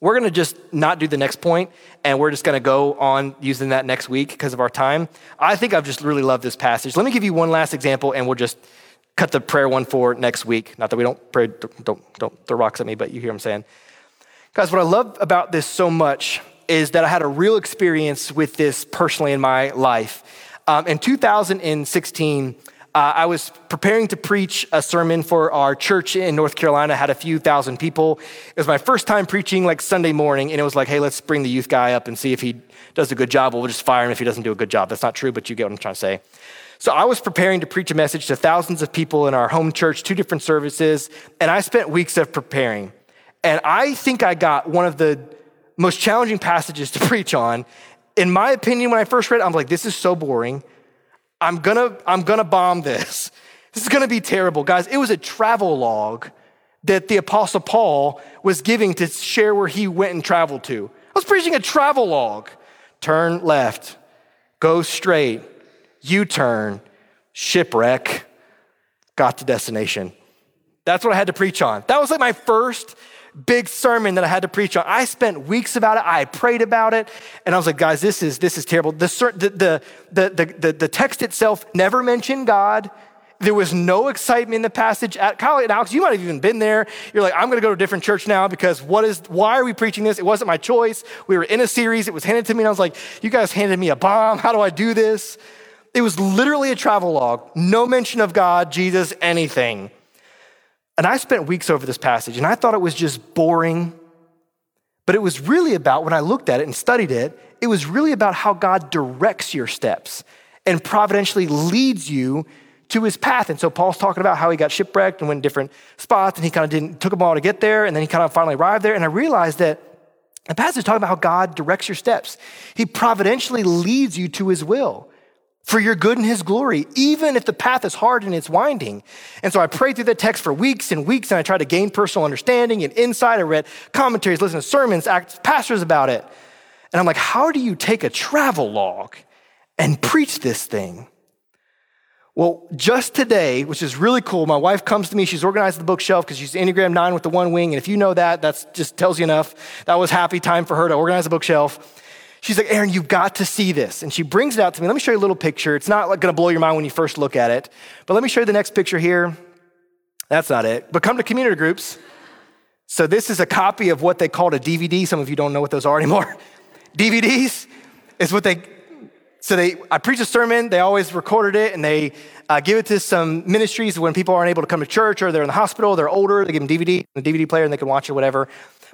We're going to just not do the next point, and we're just going to go on using that next week because of our time. I think I've just really loved this passage. Let me give you one last example, and we'll just cut the prayer one for next week. Not that we don't pray, don't, don't throw rocks at me, but you hear what I'm saying. Guys, what I love about this so much is that I had a real experience with this personally in my life. Um, in 2016, uh, I was preparing to preach a sermon for our church in North Carolina, had a few thousand people. It was my first time preaching like Sunday morning, and it was like, hey, let's bring the youth guy up and see if he does a good job. We'll just fire him if he doesn't do a good job. That's not true, but you get what I'm trying to say. So I was preparing to preach a message to thousands of people in our home church, two different services, and I spent weeks of preparing. And I think I got one of the most challenging passages to preach on. In my opinion, when I first read it, I'm like, this is so boring. I'm gonna, I'm gonna bomb this. This is gonna be terrible. Guys, it was a travel log that the Apostle Paul was giving to share where he went and traveled to. I was preaching a travel log. Turn left, go straight, U turn, shipwreck, got to destination. That's what I had to preach on. That was like my first big sermon that I had to preach on. I spent weeks about it. I prayed about it. And I was like, guys, this is, this is terrible. The, the, the, the, the text itself never mentioned God. There was no excitement in the passage at and Alex. You might have even been there. You're like, I'm going to go to a different church now because what is? Why are we preaching this? It wasn't my choice. We were in a series. It was handed to me, and I was like, you guys handed me a bomb. How do I do this? It was literally a travel log. No mention of God, Jesus, anything. And I spent weeks over this passage and I thought it was just boring. But it was really about, when I looked at it and studied it, it was really about how God directs your steps and providentially leads you to his path. And so Paul's talking about how he got shipwrecked and went different spots, and he kind of didn't took a while to get there, and then he kind of finally arrived there. And I realized that the passage is talking about how God directs your steps. He providentially leads you to his will for your good and his glory, even if the path is hard and it's winding. And so I prayed through the text for weeks and weeks, and I tried to gain personal understanding and insight. I read commentaries, listened to sermons, asked pastors about it. And I'm like, how do you take a travel log and preach this thing? Well, just today, which is really cool, my wife comes to me. She's organized the bookshelf because she's Enneagram 9 with the one wing. And if you know that, that just tells you enough. That was happy time for her to organize the bookshelf. She's like, Aaron, you've got to see this. And she brings it out to me. Let me show you a little picture. It's not like going to blow your mind when you first look at it. But let me show you the next picture here. That's not it. But come to community groups. So this is a copy of what they called a DVD. Some of you don't know what those are anymore. DVDs is what they so they, I preach a sermon, they always recorded it, and they uh, give it to some ministries when people aren't able to come to church or they're in the hospital, they're older, they give them DVD, a DVD player, and they can watch it, whatever.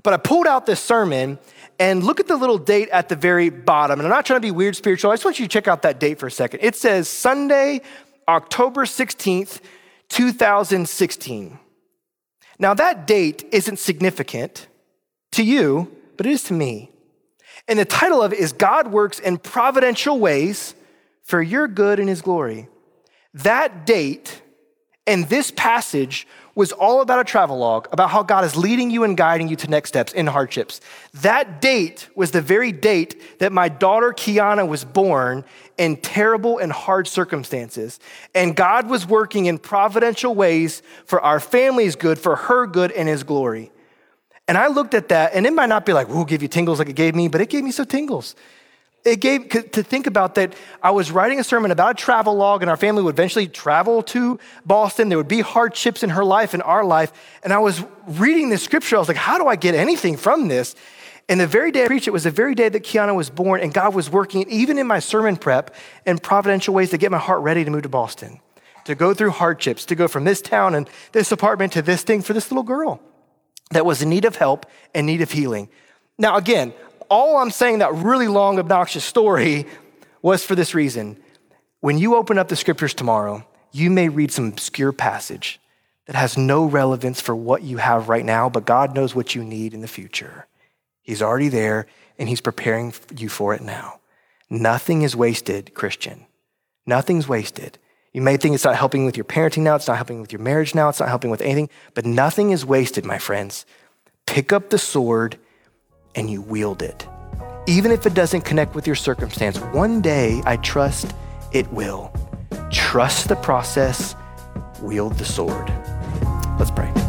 But I pulled out this sermon, and look at the little date at the very bottom. And I'm not trying to be weird spiritual, I just want you to check out that date for a second. It says Sunday, October 16th, 2016. Now, that date isn't significant to you, but it is to me. And the title of it is God Works in Providential Ways for Your Good and His Glory. That date and this passage was all about a travelogue about how God is leading you and guiding you to next steps in hardships. That date was the very date that my daughter Kiana was born in terrible and hard circumstances. And God was working in providential ways for our family's good, for her good and his glory. And I looked at that, and it might not be like, we'll give you tingles like it gave me, but it gave me some tingles. It gave to think about that. I was writing a sermon about a travel log, and our family would eventually travel to Boston. There would be hardships in her life and our life. And I was reading this scripture. I was like, how do I get anything from this? And the very day I preached, it was the very day that Kiana was born, and God was working, even in my sermon prep, in providential ways to get my heart ready to move to Boston, to go through hardships, to go from this town and this apartment to this thing for this little girl that was in need of help and need of healing. Now, again, all I'm saying that really long, obnoxious story was for this reason. When you open up the scriptures tomorrow, you may read some obscure passage that has no relevance for what you have right now, but God knows what you need in the future. He's already there and He's preparing you for it now. Nothing is wasted, Christian. Nothing's wasted. You may think it's not helping with your parenting now, it's not helping with your marriage now, it's not helping with anything, but nothing is wasted, my friends. Pick up the sword and you wield it. Even if it doesn't connect with your circumstance, one day I trust it will. Trust the process, wield the sword. Let's pray.